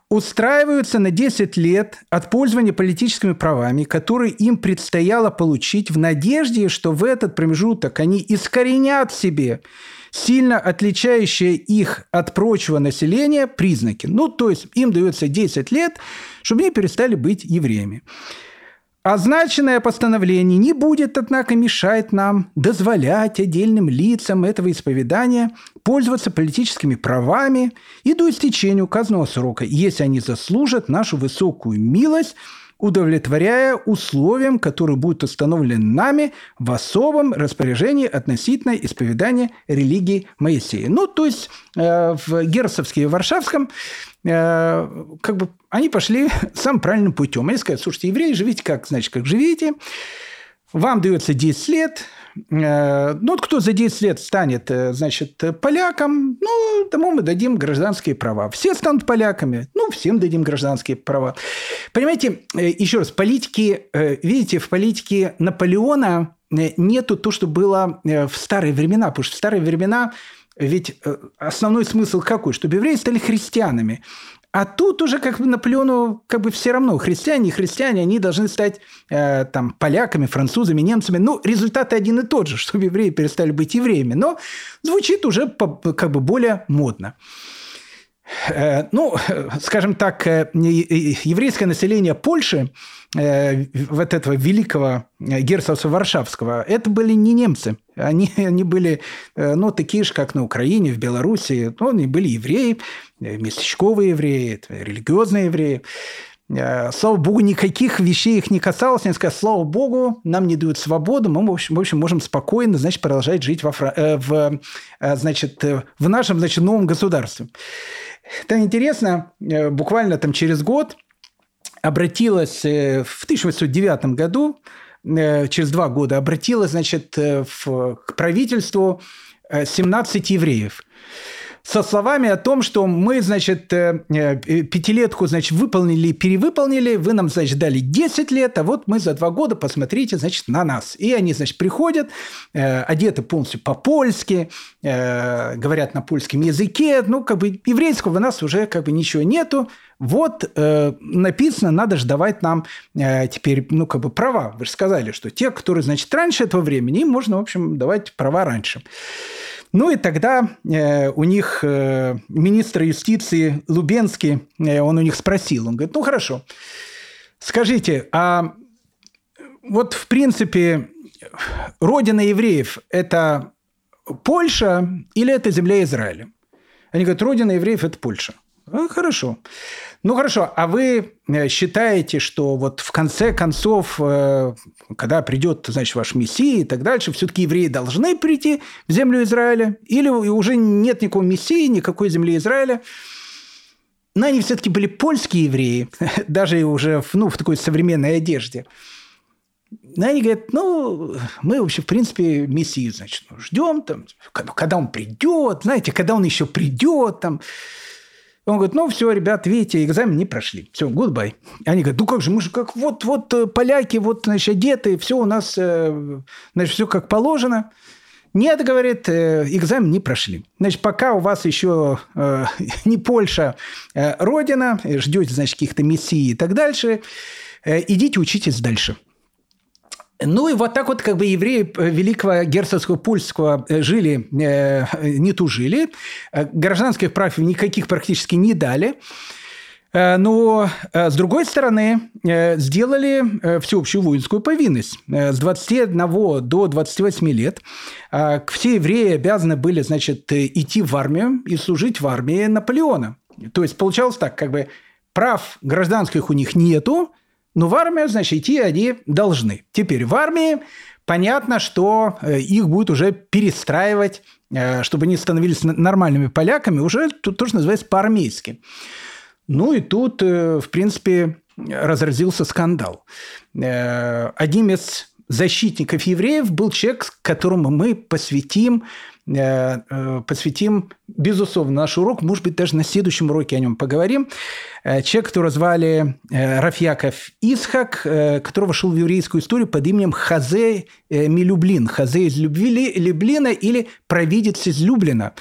A: устраиваются на 10 лет от пользования политическими правами, которые им предстояло получить в надежде, что в этот промежуток они искоренят себе сильно отличающие их от прочего населения признаки. Ну, то есть им дается 10 лет, чтобы они перестали быть евреями. Означенное постановление не будет, однако, мешать нам дозволять отдельным лицам этого исповедания пользоваться политическими правами и до истечения указанного срока, если они заслужат нашу высокую милость – удовлетворяя условиям, которые будут установлены нами в особом распоряжении относительно исповедания религии Моисея. Ну, то есть э, в Герцовске и Варшавском э, как бы они пошли самым правильным путем. Они сказали, слушайте, евреи, живите как, значит, как живите, вам дается 10 лет, ну, вот кто за 10 лет станет, э, значит, поляком, ну, тому мы дадим гражданские права. Все станут поляками, ну, всем дадим гражданские права. Понимаете, э, еще раз, политики, видите, в политике Наполеона нету то, что было в старые времена, потому что в старые времена ведь основной смысл какой? Чтобы евреи стали христианами. А тут уже как бы Наполеону как бы все равно. Христиане и христиане, они должны стать э, там поляками, французами, немцами. Ну, результат один и тот же, чтобы евреи перестали быть евреями. Но звучит уже как бы более модно. Э, ну, скажем так, э, еврейское население Польши, э, вот этого великого герцогства Варшавского, это были не немцы. Они, они были, ну, такие же, как на Украине, в Белоруссии. Ну, они были евреи, местечковые евреи, религиозные евреи. Слава богу, никаких вещей их не касалось. Они сказали, слава богу, нам не дают свободу, мы, в общем, в общем можем спокойно, значит, продолжать жить во, в, значит, в нашем, значит, новом государстве. Это интересно, э, буквально там через год обратилась э, в 1809 году, э, через два года, обратилась, значит, в, к правительству 17 евреев со словами о том, что мы, значит, э, э, пятилетку, значит, выполнили, перевыполнили, вы нам, значит, дали 10 лет, а вот мы за два года, посмотрите, значит, на нас. И они, значит, приходят, э, одеты полностью по-польски, говорят на польском языке, ну, как бы еврейского у нас уже как бы ничего нету, вот э, написано, надо же давать нам э, теперь, ну, как бы права. Вы же сказали, что те, которые, значит, раньше этого времени, им можно, в общем, давать права раньше. Ну и тогда э, у них э, министр юстиции Лубенский, э, он у них спросил, он говорит, ну хорошо, скажите, а вот в принципе родина евреев – это Польша или это земля Израиля? Они говорят, родина евреев – это Польша. А, хорошо. Ну хорошо, а вы э, считаете, что вот в конце концов, э, когда придет, значит, ваш Мессия и так дальше, все-таки евреи должны прийти в землю Израиля? Или уже нет никакого Мессии, никакой земли Израиля? Но они все-таки были польские евреи, даже уже ну, в такой современной одежде. Но они говорят, ну, мы вообще, в принципе, Мессию, значит, ждем, там, когда он придет, знаете, когда он еще придет, там, он говорит, ну все, ребят, видите, экзамен не прошли. Все, goodbye. Они говорят, ну как же, мы же как вот, вот э, поляки, вот, значит, одеты, все у нас, э, значит, все как положено. Нет, говорит, э, экзамен не прошли. Значит, пока у вас еще э, не Польша, э, родина, ждете, значит, каких-то мессий и так дальше, э, идите учитесь дальше. Ну и вот так вот как бы евреи э, Великого Герцогского Польского э, жили, э, не тужили, э, гражданских прав никаких практически не дали. Но, с другой стороны, сделали всеобщую воинскую повинность. С 21 до 28 лет все евреи обязаны были, значит, идти в армию и служить в армии Наполеона. То есть получалось так, как бы прав гражданских у них нету, но в армию, значит, идти они должны. Теперь в армии понятно, что э, их будет уже перестраивать, э, чтобы они становились нормальными поляками, уже тут тоже называется по-армейски. Ну и тут, э, в принципе, разразился скандал. Одним из защитников евреев был человек, которому мы посвятим посвятим, безусловно, наш урок. Может быть, даже на следующем уроке о нем поговорим. Э, человек, которого звали Рафьяков Исхак, который вошел в еврейскую историю под именем Хазе Милюблин. Хазе из любви, Люблина или провидец из Люблина.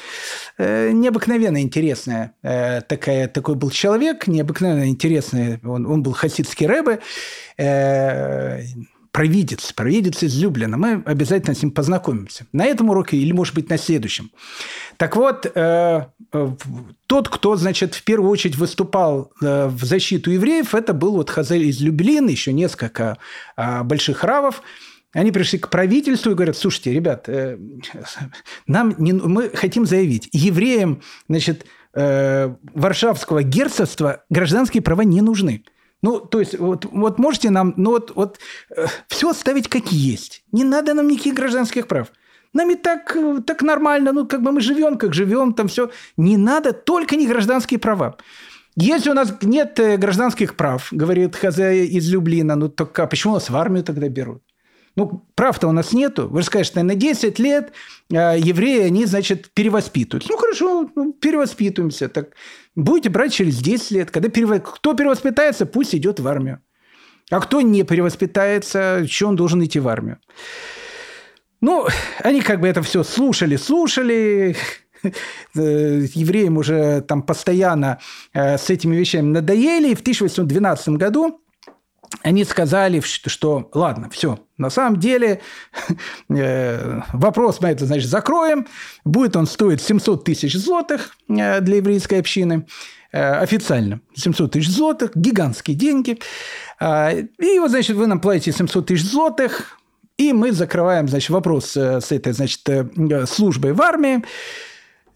A: Необыкновенно интересная такая, такой был человек, необыкновенно интересный. Он, он был хасидский рэбе провидец, провидец из Люблина. Мы обязательно с ним познакомимся. На этом уроке или, может быть, на следующем. Так вот, э, э, тот, кто, значит, в первую очередь выступал э, в защиту евреев, это был вот Хазель из Люблина, еще несколько а, больших равов. Они пришли к правительству и говорят, слушайте, ребят, нам не, мы хотим заявить, евреям, значит, Варшавского герцогства гражданские права не нужны. Ну, то есть, вот, вот можете нам, ну вот, вот э, все ставить как есть. Не надо нам никаких гражданских прав. Нам и так, э, так нормально, ну, как бы мы живем, как живем, там все. Не надо, только не гражданские права. Если у нас нет э, гражданских прав, говорит Хазе из Люблина, ну, только а почему нас в армию тогда берут? Ну, прав-то у нас нету. Вы же скажете, на 10 лет э, евреи, они, значит, перевоспитываются. Ну, хорошо, ну, перевоспитываемся. Так будете брать через 10 лет. Когда перев... Кто перевоспитается, пусть идет в армию. А кто не перевоспитается, что он должен идти в армию? Ну, они как бы это все слушали, слушали. Э, евреям уже там постоянно э, с этими вещами надоели. И в 1812 году они сказали, что, ладно, все, на самом деле э, вопрос мы это, значит, закроем. Будет он стоить 700 тысяч злотых э, для еврейской общины э, официально. 700 тысяч злотых, гигантские деньги. И вот, значит, вы нам платите 700 тысяч злотых, и мы закрываем, значит, вопрос с этой, значит, службой в армии.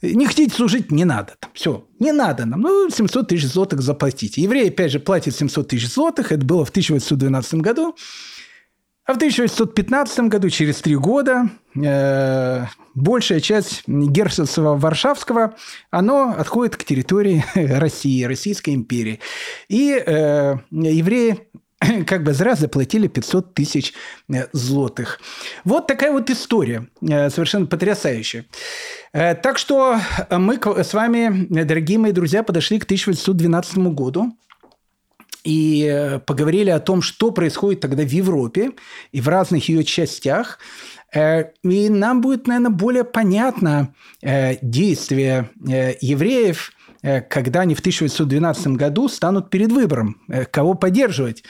A: Не хотите служить, не надо. Там, все, не надо нам. Ну, 700 тысяч злотых заплатите. Евреи, опять же, платят 700 тысяч злотых. Это было в 1812 году. А в 1815 году, через три года, э, большая часть герцогства Варшавского, оно отходит к территории России, Российской империи. И э, евреи как бы зря заплатили 500 тысяч э, злотых. Вот такая вот история, э, совершенно потрясающая. Э, так что мы с вами, дорогие мои друзья, подошли к 1812 году и поговорили о том, что происходит тогда в Европе и в разных ее частях. И нам будет, наверное, более понятно действие евреев – когда они в 1812 году станут перед выбором, э, кого поддерживать.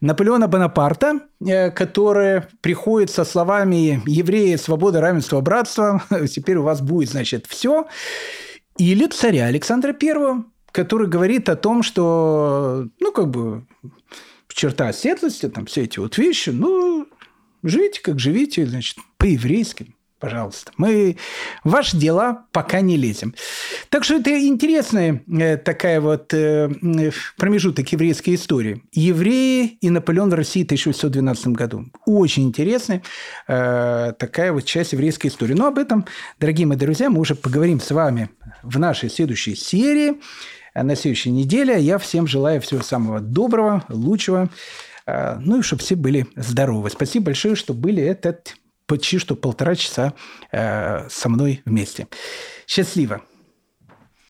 A: Наполеона Бонапарта, э, который приходит со словами «евреи, свобода, равенство, братство», теперь у вас будет, значит, все. Или царя Александра Первого, который говорит о том, что, ну, как бы, черта оседлости, там все эти вот вещи, ну, живите как живите, значит, по-еврейски пожалуйста. Мы в ваши дела пока не лезем. Так что это интересная э, такая вот э, промежуток еврейской истории. Евреи и Наполеон в России в 1812 году. Очень интересная э, такая вот часть еврейской истории. Но об этом, дорогие мои друзья, мы уже поговорим с вами в нашей следующей серии на следующей неделе. Я всем желаю всего самого доброго, лучшего. Ну и чтобы все были здоровы. Спасибо большое, что были этот почти что полтора часа э, со мной вместе. Счастливо!